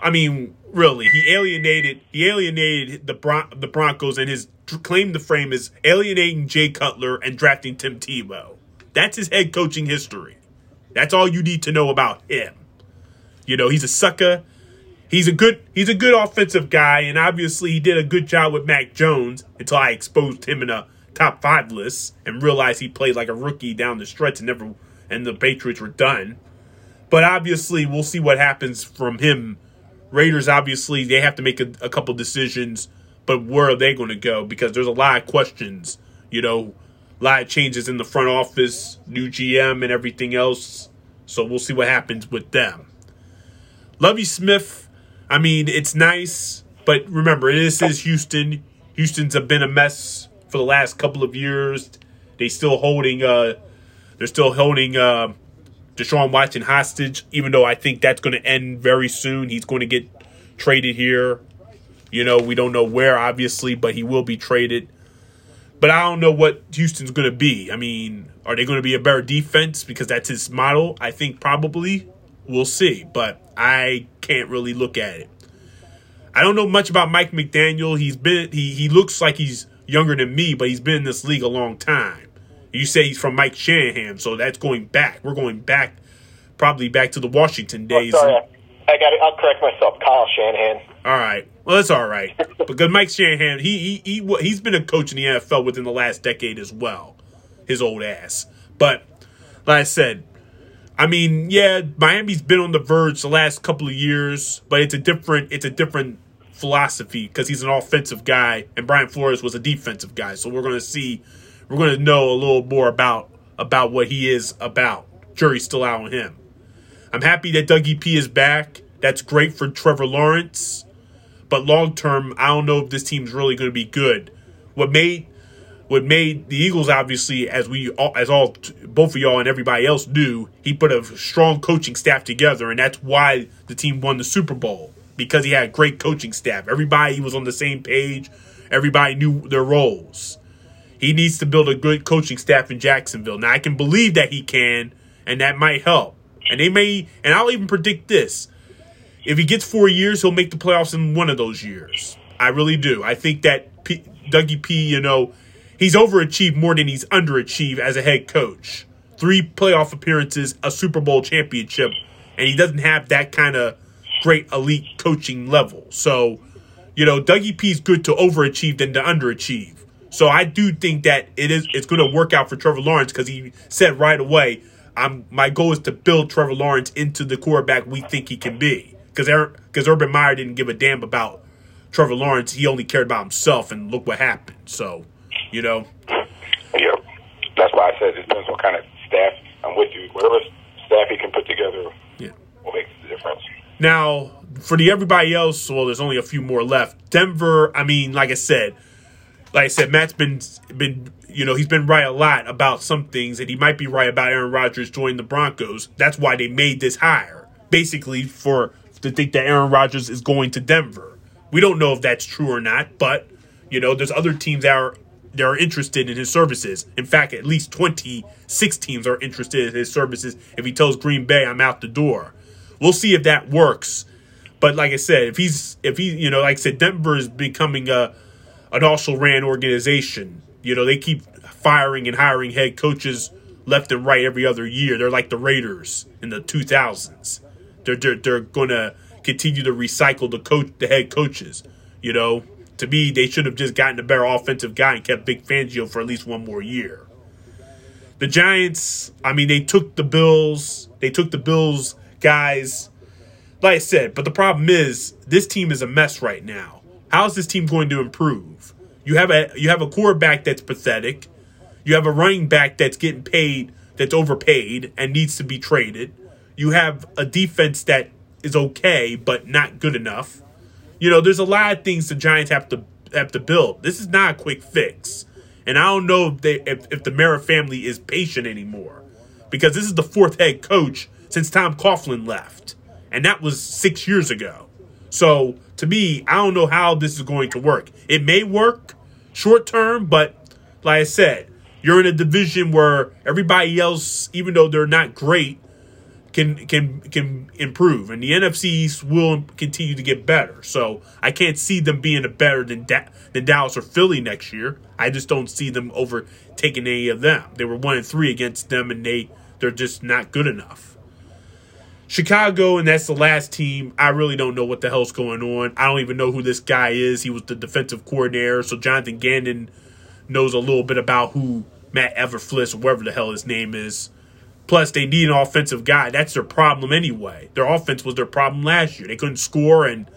Speaker 1: I mean, really, he alienated he alienated the Bron- the Broncos and his claim to frame is alienating Jay Cutler and drafting Tim Tebow. That's his head coaching history. That's all you need to know about him. You know, he's a sucker. He's a good he's a good offensive guy, and obviously he did a good job with Mac Jones until I exposed him in a top five list and realized he played like a rookie down the stretch and never and the Patriots were done. But obviously, we'll see what happens from him. Raiders obviously they have to make a, a couple decisions, but where are they going to go? Because there's a lot of questions. You know, a lot of changes in the front office, new GM, and everything else. So we'll see what happens with them. Lovie Smith, I mean, it's nice But remember, this is Houston. Houston's have been a mess for the last couple of years. They still holding. Uh, they're still holding uh, Deshaun Watson hostage. Even though I think that's going to end very soon. He's going to get traded here. You know, we don't know where, obviously, but he will be traded. But I don't know what Houston's going to be. I mean, are they going to be a better defense because that's his model? I think probably. We'll see. But I can't really look at it. I don't know much about Mike McDaniel. He's been he he looks like he's younger than me, but he's been in this league a long time. You say he's from Mike Shanahan, so that's going back. We're going back, probably back to the Washington days.
Speaker 2: Oh, sorry, I got. I'll correct myself. Kyle Shanahan.
Speaker 1: All right. Well, that's all right. because Mike Shanahan, he he he he's been a coach in the NFL within the last decade as well. His old ass. But like I said, I mean, yeah, Miami's been on the verge the last couple of years, but it's a different it's a different philosophy because he's an offensive guy and Brian Flores was a defensive guy. So we're going to see, we're going to know a little more about about what he is about. Jury's still out on him. I'm happy that Dougie P is back. That's great for Trevor Lawrence. But long term, I don't know if this team's really going to be good. What made what made the Eagles obviously, as we as all both of y'all and everybody else knew, he put a strong coaching staff together, and that's why the team won the Super Bowl because he had great coaching staff. Everybody was on the same page. Everybody knew their roles. He needs to build a good coaching staff in Jacksonville. Now I can believe that he can, and that might help. And they may, and I'll even predict this: if he gets four years, he'll make the playoffs in one of those years. I really do. I think that P, Dougie P, you know, he's overachieved more than he's underachieved as a head coach. Three playoff appearances, a Super Bowl championship, and he doesn't have that kind of great elite coaching level. So, you know, Dougie P is good to overachieve than to underachieve. So I do think that it is it's going to work out for Trevor Lawrence because he said right away, "I'm my goal is to build Trevor Lawrence into the quarterback we think he can be." Because because Urban Meyer didn't give a damn about Trevor Lawrence, he only cared about himself, and look what happened. So, you know.
Speaker 3: Yeah, that's why I said it depends on what kind of staff I'm with you. Whatever staff he can put together
Speaker 1: yeah.
Speaker 3: will make the difference.
Speaker 1: Now, for the everybody else, well, there's only a few more left. Denver, I mean, like I said, like I said, Matt's been been you know he's been right a lot about some things, and he might be right about Aaron Rodgers joining the Broncos. That's why they made this hire, basically for to think that Aaron Rodgers is going to Denver. We don't know if that's true or not, but you know, there's other teams that are that are interested in his services. In fact, at least 26 teams are interested in his services. If he tells Green Bay, I'm out the door. We'll see if that works. But like I said, if he's if he you know like I said, Denver is becoming a an also ran organization. You know they keep firing and hiring head coaches left and right every other year. They're like the Raiders in the 2000s. They're they're, they're going to continue to recycle the coach the head coaches. You know, to me, they should have just gotten a better offensive guy and kept Vic Fangio for at least one more year. The Giants, I mean, they took the Bills. They took the Bills guys. Like I said, but the problem is this team is a mess right now. How is this team going to improve? You have a you have a quarterback that's pathetic. You have a running back that's getting paid that's overpaid and needs to be traded. You have a defense that is okay but not good enough. You know, there's a lot of things the Giants have to have to build. This is not a quick fix. And I don't know if they if, if the Mara family is patient anymore. Because this is the fourth head coach since Tom Coughlin left. And that was six years ago. So to me, I don't know how this is going to work. It may work short term, but like I said, you're in a division where everybody else, even though they're not great, can can can improve, and the NFCs will continue to get better. So I can't see them being a better than da- than Dallas or Philly next year. I just don't see them overtaking any of them. They were one and three against them, and they they're just not good enough. Chicago, and that's the last team. I really don't know what the hell's going on. I don't even know who this guy is. He was the defensive coordinator, so Jonathan Gannon knows a little bit about who Matt Eberflus, or whatever the hell his name is. Plus, they need an offensive guy. That's their problem anyway. Their offense was their problem last year. They couldn't score, and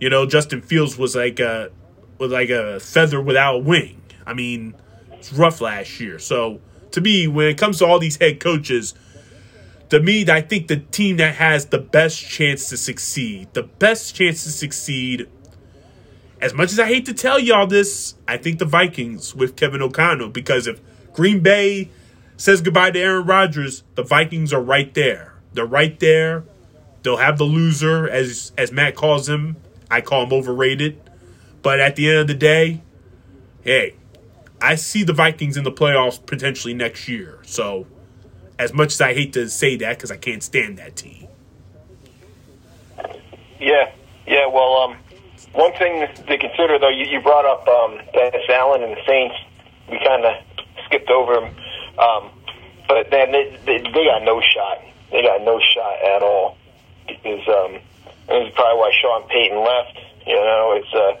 Speaker 1: you know Justin Fields was like a was like a feather without a wing. I mean, it's rough last year. So to me, when it comes to all these head coaches to me, I think the team that has the best chance to succeed, the best chance to succeed as much as I hate to tell y'all this, I think the Vikings with Kevin O'Connell because if Green Bay says goodbye to Aaron Rodgers, the Vikings are right there. They're right there. They'll have the loser, as as Matt calls him. I call him overrated. But at the end of the day, hey, I see the Vikings in the playoffs potentially next year. So, as much as I hate to say that because I can't stand that team.
Speaker 2: Yeah, yeah. Well, um, one thing to consider, though, you, you brought up um, Dennis Allen and the Saints. We kind of skipped over him, um, but then they, they, they got no shot. They got no shot at all. Because um, this is probably why Sean Payton left. You know, it's uh,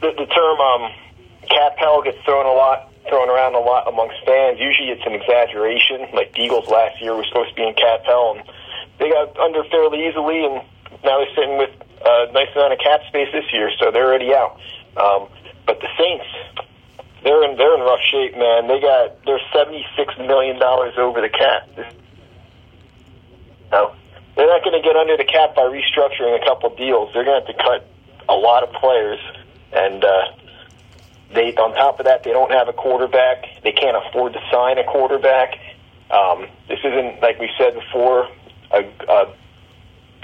Speaker 2: the, the term um, cap hell gets thrown a lot, thrown around a lot amongst fans. Usually, it's an exaggeration. Like the Eagles last year were supposed to be in cap hell, and they got under fairly easily, and now they're sitting with a nice amount of cap space this year, so they're already out. Um, but the Saints, they're in they're in rough shape, man. They got they're seventy six million dollars over the cap. No, they're not going to get under the cap by restructuring a couple deals. They're going to have to cut a lot of players, and uh, they on top of that, they don't have a quarterback. They can't afford to sign a quarterback. Um, this isn't like we said before a, a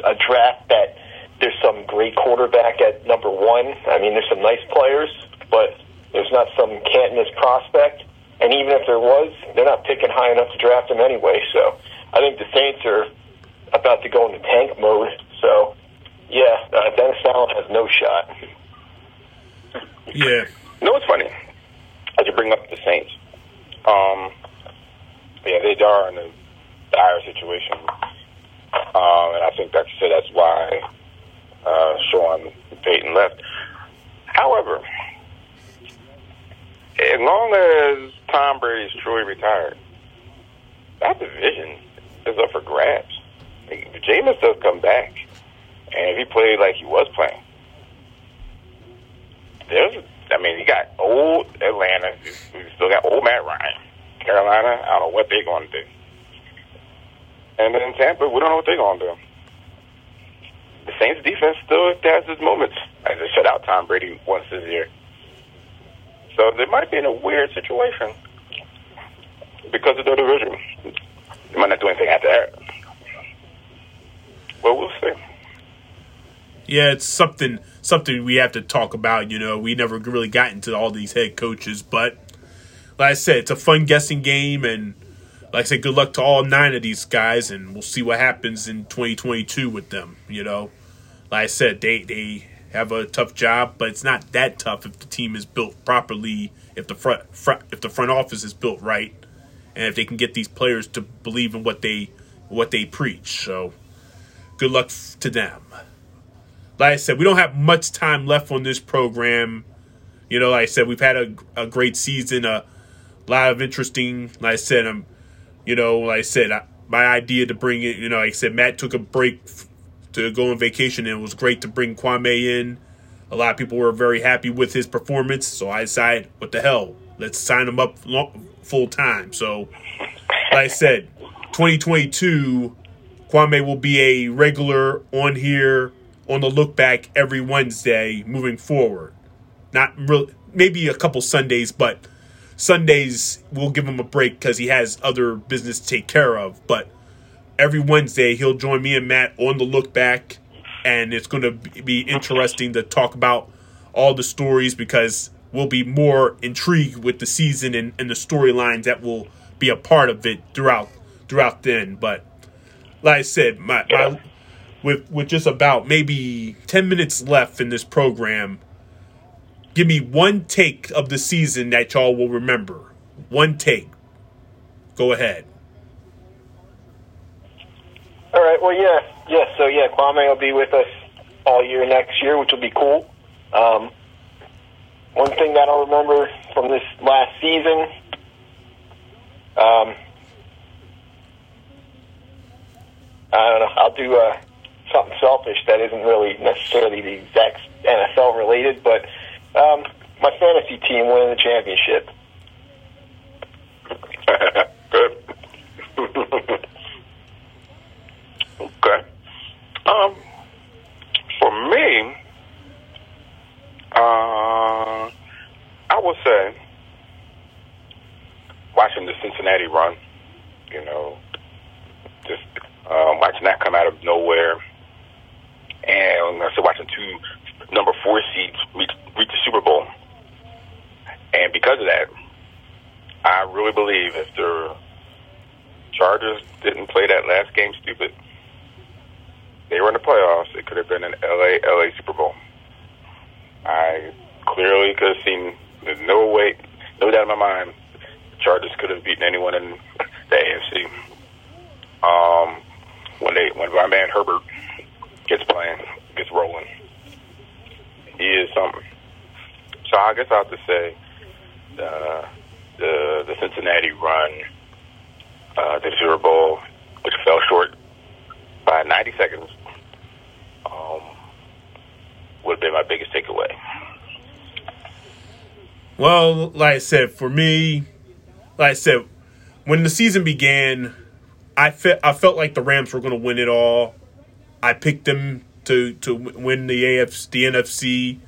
Speaker 2: a draft that there's some great quarterback at number one. I mean, there's some nice players, but there's not some can't miss prospect. And even if there was, they're not picking high enough to draft him anyway. So I think the Saints are about to go into tank mode. So yeah, uh, Dennis Allen has no shot.
Speaker 1: Yeah.
Speaker 3: You know what's funny? As you bring up the Saints, um, yeah, they are in a dire situation, um, and I think that's so that's why uh, Sean Payton left. However, as long as Tom Brady's truly retired, that division is up for grabs. If Jameis does come back, and if he played like he was playing, there's, I mean, you got old Atlanta, you still got old Matt Ryan, Carolina. I don't know what they're going to do, and then Tampa, we don't know what they're going to do. The Saints defense still has its moments. I just shut out Tom Brady once this year. So they might be in a weird situation because of their division. They might not do anything after that. But we'll see.
Speaker 1: Yeah, it's something something we have to talk about. You know, we never really got into all these head coaches, but like I said, it's a fun guessing game, and like I said, good luck to all nine of these guys, and we'll see what happens in 2022 with them. You know, like I said, they they have a tough job, but it's not that tough if the team is built properly, if the front, front if the front office is built right, and if they can get these players to believe in what they what they preach. So, good luck to them. Like I said, we don't have much time left on this program. You know, like I said, we've had a, a great season, a lot of interesting. Like I said, I'm, you know, like I said, I, my idea to bring it. You know, like I said, Matt took a break to go on vacation, and it was great to bring Kwame in. A lot of people were very happy with his performance, so I decided, what the hell, let's sign him up full time. So, like I said, 2022, Kwame will be a regular on here on the look back every Wednesday moving forward. Not real, maybe a couple Sundays, but Sundays we'll give him a break because he has other business to take care of. But every Wednesday he'll join me and Matt on the look back, and it's going to be interesting to talk about all the stories because we'll be more intrigued with the season and, and the storylines that will be a part of it throughout throughout then. But like I said, my, my with with just about maybe 10 minutes left in this program give me one take of the season that y'all will remember. One take. Go ahead.
Speaker 2: All right. Well yeah. Yeah so yeah kwame will be with us all year next year which will be cool. Um, one thing that i'll remember from this last season um, I don't know. I'll do uh, something selfish that isn't really necessarily the exact NFL related, but um, my fantasy team winning the championship.
Speaker 3: Good. okay. Um, for me, uh I will say, watching the Cincinnati run, you know, just um, watching that come out of nowhere, and I said watching two number four seeds reach, reach the Super Bowl, and because of that, I really believe if the Chargers didn't play that last game stupid, they were in the playoffs. It could have been an LA LA Super Bowl. I clearly could have seen. No way, no doubt in my mind, the Chargers could have beaten anyone in the AFC. Um, when they when my man Herbert gets playing, gets rolling, he is something. So I guess I have to say uh, the the Cincinnati run uh, the Super Bowl, which fell short by 90 seconds, um, would have been my biggest takeaway.
Speaker 1: Well, like I said, for me, like I said, when the season began, I felt I felt like the Rams were going to win it all. I picked them to to win the AFC, the NFC.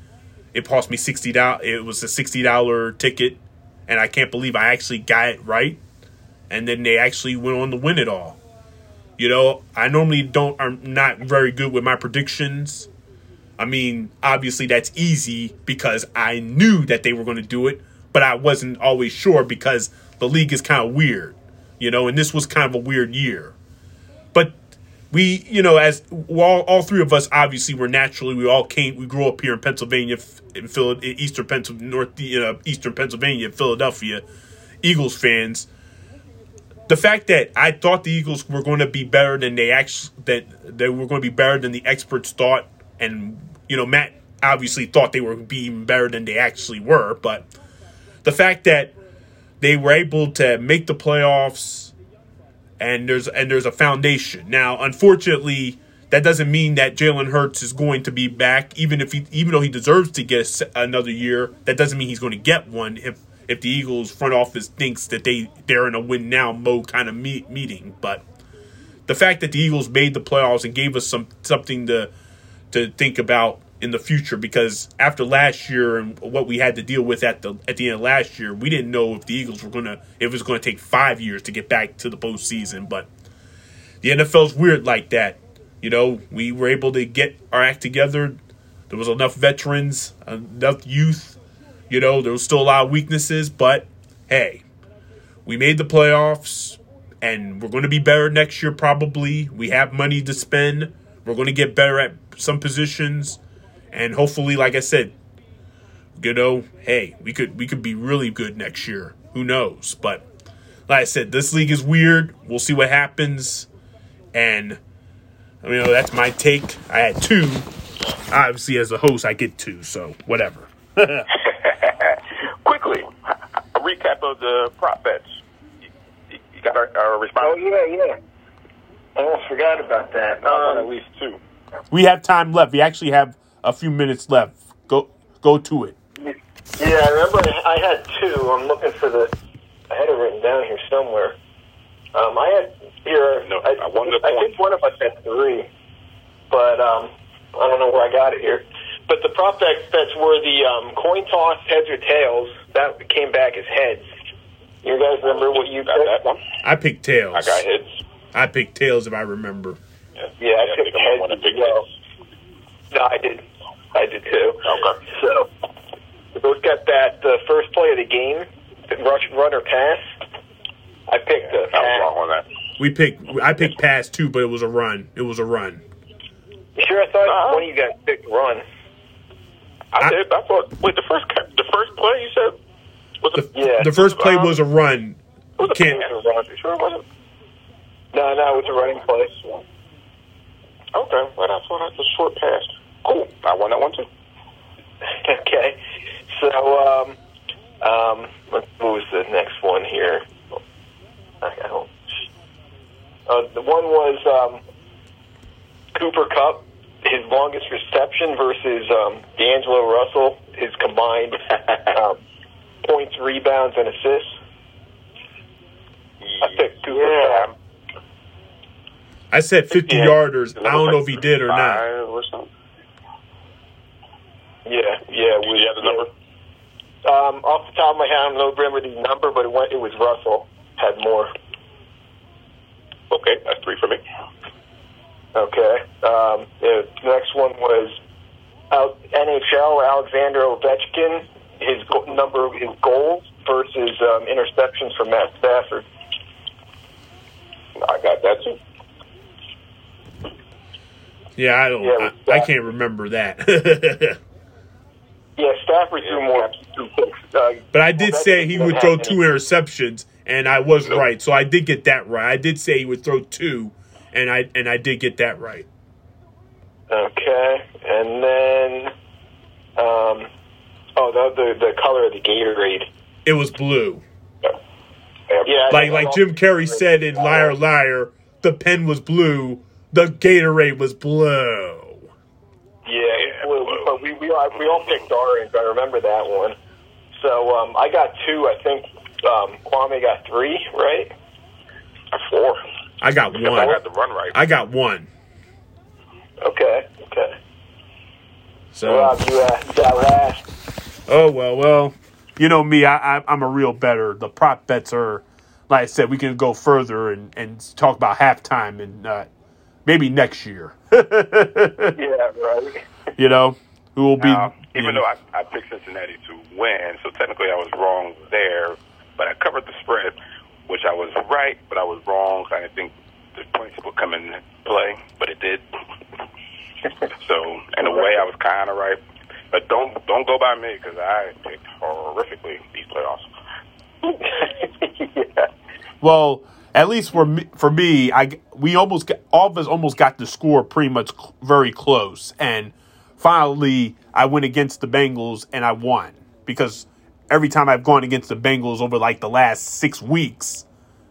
Speaker 1: It cost me sixty dollars. It was a sixty dollar ticket, and I can't believe I actually got it right. And then they actually went on to win it all. You know, I normally don't. I'm not very good with my predictions. I mean, obviously that's easy because I knew that they were going to do it, but I wasn't always sure because the league is kind of weird, you know, and this was kind of a weird year. But we, you know, as all, all three of us, obviously, were naturally we all came, we grew up here in Pennsylvania, in Phil, eastern Pennsylvania, north, you know, eastern Pennsylvania, Philadelphia, Eagles fans. The fact that I thought the Eagles were going to be better than they actually that they were going to be better than the experts thought, and you know, Matt obviously thought they were being better than they actually were, but the fact that they were able to make the playoffs and there's and there's a foundation. Now, unfortunately, that doesn't mean that Jalen Hurts is going to be back, even if he even though he deserves to get another year. That doesn't mean he's going to get one if if the Eagles front office thinks that they they're in a win now mode kind of meet, meeting. But the fact that the Eagles made the playoffs and gave us some something to to think about in the future because after last year and what we had to deal with at the at the end of last year, we didn't know if the Eagles were gonna if it was gonna take five years to get back to the postseason. But the NFL's weird like that. You know, we were able to get our act together. There was enough veterans, enough youth. You know, there was still a lot of weaknesses, but hey, we made the playoffs and we're going to be better next year probably. We have money to spend. We're going to get better at some positions and hopefully like I said, you know, hey, we could we could be really good next year. Who knows? But like I said, this league is weird. We'll see what happens. And you know, that's my take. I had two. Obviously, as a host, I get two, so whatever.
Speaker 3: Quickly, a recap of the prop bets. You, you got our, our response?
Speaker 2: Oh yeah, yeah. I almost forgot about that.
Speaker 3: Um,
Speaker 2: Um,
Speaker 3: at least two.
Speaker 1: We have time left. We actually have a few minutes left. Go go to it.
Speaker 2: yeah, I remember I had two. I'm looking for the. I had it written down here somewhere. Um, I had here.
Speaker 3: No,
Speaker 2: I,
Speaker 3: I won the
Speaker 2: I
Speaker 3: point.
Speaker 2: think one of us had three, but um, I don't know where I got it here. But the prop bet bets were the um, coin toss, heads or tails. That came back as heads. You guys remember what you
Speaker 3: got
Speaker 2: picked?
Speaker 3: that one?
Speaker 1: I picked tails.
Speaker 3: I got heads.
Speaker 1: I picked tails if I remember.
Speaker 2: Yeah, I picked
Speaker 3: think I'm
Speaker 2: heads
Speaker 3: gonna
Speaker 2: as
Speaker 3: pick
Speaker 2: well.
Speaker 3: heads.
Speaker 2: No, I did. I did too.
Speaker 3: Okay.
Speaker 2: So we both got that. The first play of the game, rush, run or pass. I picked the
Speaker 3: I was
Speaker 2: pass.
Speaker 3: wrong on that.
Speaker 1: We picked. I picked pass too, but it was a run. It was a run.
Speaker 2: You sure? I thought
Speaker 3: Uh-huh.
Speaker 2: one of you guys picked run.
Speaker 3: I,
Speaker 1: I-
Speaker 3: did. I thought. Wait, the first the first play you said was a,
Speaker 1: The,
Speaker 2: Yeah.
Speaker 1: the first play
Speaker 3: Um,
Speaker 1: was a run.
Speaker 3: it was a
Speaker 1: Can't.
Speaker 3: pass.
Speaker 2: It a run.
Speaker 3: You sure it wasn't?
Speaker 2: No, no, it was a running play.
Speaker 3: Okay, well that's one. That's a short pass. Cool. I won that one too.
Speaker 2: okay. So, um, um, what what was the next one here? I I don't. Uh, the one was um, Cooper Kupp, his longest reception versus um, D'Angelo Russell, his combined um, points, rebounds, and assists. I picked Cooper
Speaker 3: Yeah.
Speaker 2: Kupp.
Speaker 1: I said 50
Speaker 2: Yeah.
Speaker 1: yarders. I don't know if he did or not.
Speaker 3: Five.
Speaker 2: Yeah, yeah.
Speaker 3: Do
Speaker 2: we-
Speaker 3: you have the number?
Speaker 2: Um, Um, off the top of my head, I don't remember the number, but it went. It was Russell had more.
Speaker 3: Okay, that's three for me.
Speaker 2: Okay. Um, the next one was out NHL Alexander Ovechkin. His go- number of his goals versus um, interceptions for Matt Stafford.
Speaker 3: I got that too.
Speaker 1: Yeah, I don't.
Speaker 2: Yeah,
Speaker 1: I, I can't remember that.
Speaker 2: Yeah, Stafford threw more. Uh,
Speaker 1: but I did say he would throw two interceptions, and I was right. So I did get that right. I did say he would throw two, and I and I did get that right.
Speaker 2: Okay, and then, um, oh, the, the the color of the Gatorade.
Speaker 1: It was blue.
Speaker 2: Yeah,
Speaker 1: Like like Jim Carrey said in Liar Liar, the pen was blue, the Gatorade was blue.
Speaker 2: Yeah, but we we all, we all picked orange. I remember that one. So um, I got two. I think um, Kwame got three. Right?
Speaker 3: Four.
Speaker 1: I got
Speaker 3: Because I
Speaker 1: one.
Speaker 3: got the run right.
Speaker 1: I got one.
Speaker 2: Okay. Okay.
Speaker 1: So
Speaker 2: Rob, you uh, you got last.
Speaker 1: oh well, well, you know me. I, I I'm a real better. The prop bets are, like I said, we can go further and and talk about halftime and uh, maybe next year.
Speaker 2: Yeah. Right.
Speaker 1: you know, who will be?
Speaker 3: Now, even though
Speaker 1: know,
Speaker 3: I, I picked Cincinnati to win, so technically I was wrong there, but I covered the spread, which I was right, but I was wrong. I didn't think the points would come in play, but it did. so in a way, I was kind of right. But don't don't go by me because I picked horrifically these playoffs.
Speaker 2: yeah.
Speaker 1: well, at least for me, for me, I we almost got, all of us almost got the score pretty much cl- very close, and finally I went against the Bengals and I won because every time I've gone against the Bengals over like the last six weeks,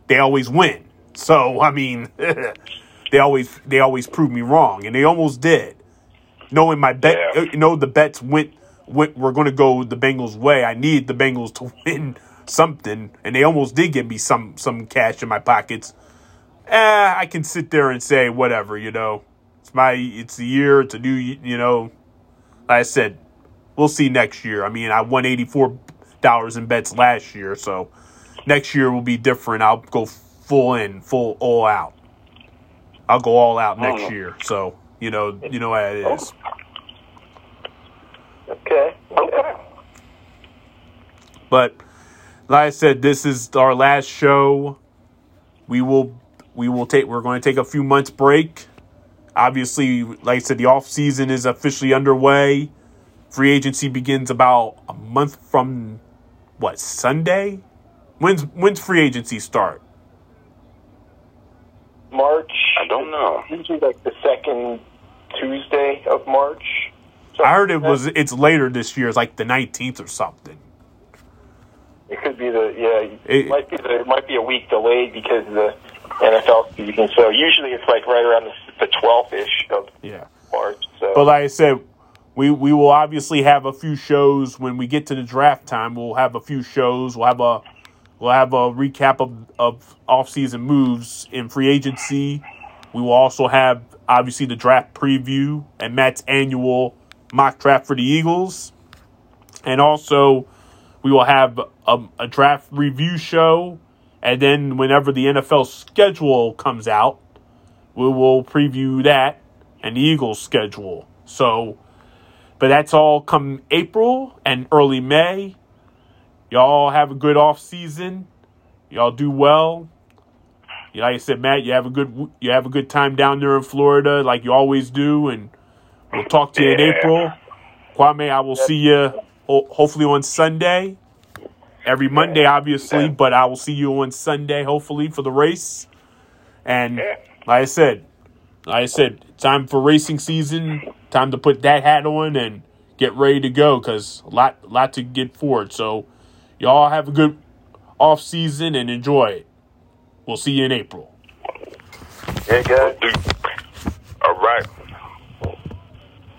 Speaker 1: they always win. So I mean, they always they always prove me wrong, and they almost did. Knowing my bet,
Speaker 3: Yeah.
Speaker 1: you know, the bets went went were going to go the Bengals' way. I need the Bengals to win something, and they almost did give me some some cash in my pockets. Eh, I can sit there and say whatever, you know. It's my it's the year, it's a new, you know. Like I said, we'll see next year. I mean, I won eighty four dollars in bets last year, so next year will be different. I'll go full in, full all out. I'll go all out next
Speaker 3: Oh.
Speaker 1: year. So you know, you know how it is.
Speaker 2: Okay. Okay.
Speaker 1: But like I said, this is our last show. We will we will take we're going to take a few months break. Obviously, like I said, the off season is officially underway. Free agency begins about a month from what Sunday? When's when's free agency start?
Speaker 2: March.
Speaker 3: I don't know.
Speaker 2: Usually like the second Tuesday of March.
Speaker 1: I heard it was it's later this year. It's like the nineteenth or something.
Speaker 2: It could be the yeah.
Speaker 1: It-
Speaker 2: It might be the, it might be a week delayed because of the NFL season. So usually it's like right around the twelfth ish of
Speaker 1: Yeah.
Speaker 2: March. So
Speaker 1: But like I said, we we will obviously have a few shows when we get to the draft time. We'll have a few shows. We'll have a we'll have a recap of of off season moves in free agency. We will also have obviously the draft preview and Matt's annual mock draft for the Eagles, and also we will have a, a draft review show. And then whenever the NFL schedule comes out, we will preview that and the Eagles schedule. So, but that's all come April and early May. Y'all have a good off season. Y'all do well. Like I said, Matt, you have a good you have a good time down there in Florida, like you always do, and we'll talk to you in
Speaker 3: Yeah.
Speaker 1: April. Kwame, I will see you ho- hopefully on Sunday. Every Monday, obviously,
Speaker 3: Yeah.
Speaker 1: but I will see you on Sunday, hopefully, for the race. And
Speaker 3: Yeah.
Speaker 1: like I said, like I said, time for racing season. Time to put that hat on and get ready to go because a lot, lot to get forward. So, y'all have a good off season and enjoy it. We'll see you in April.
Speaker 2: yeah, guys.
Speaker 3: All right.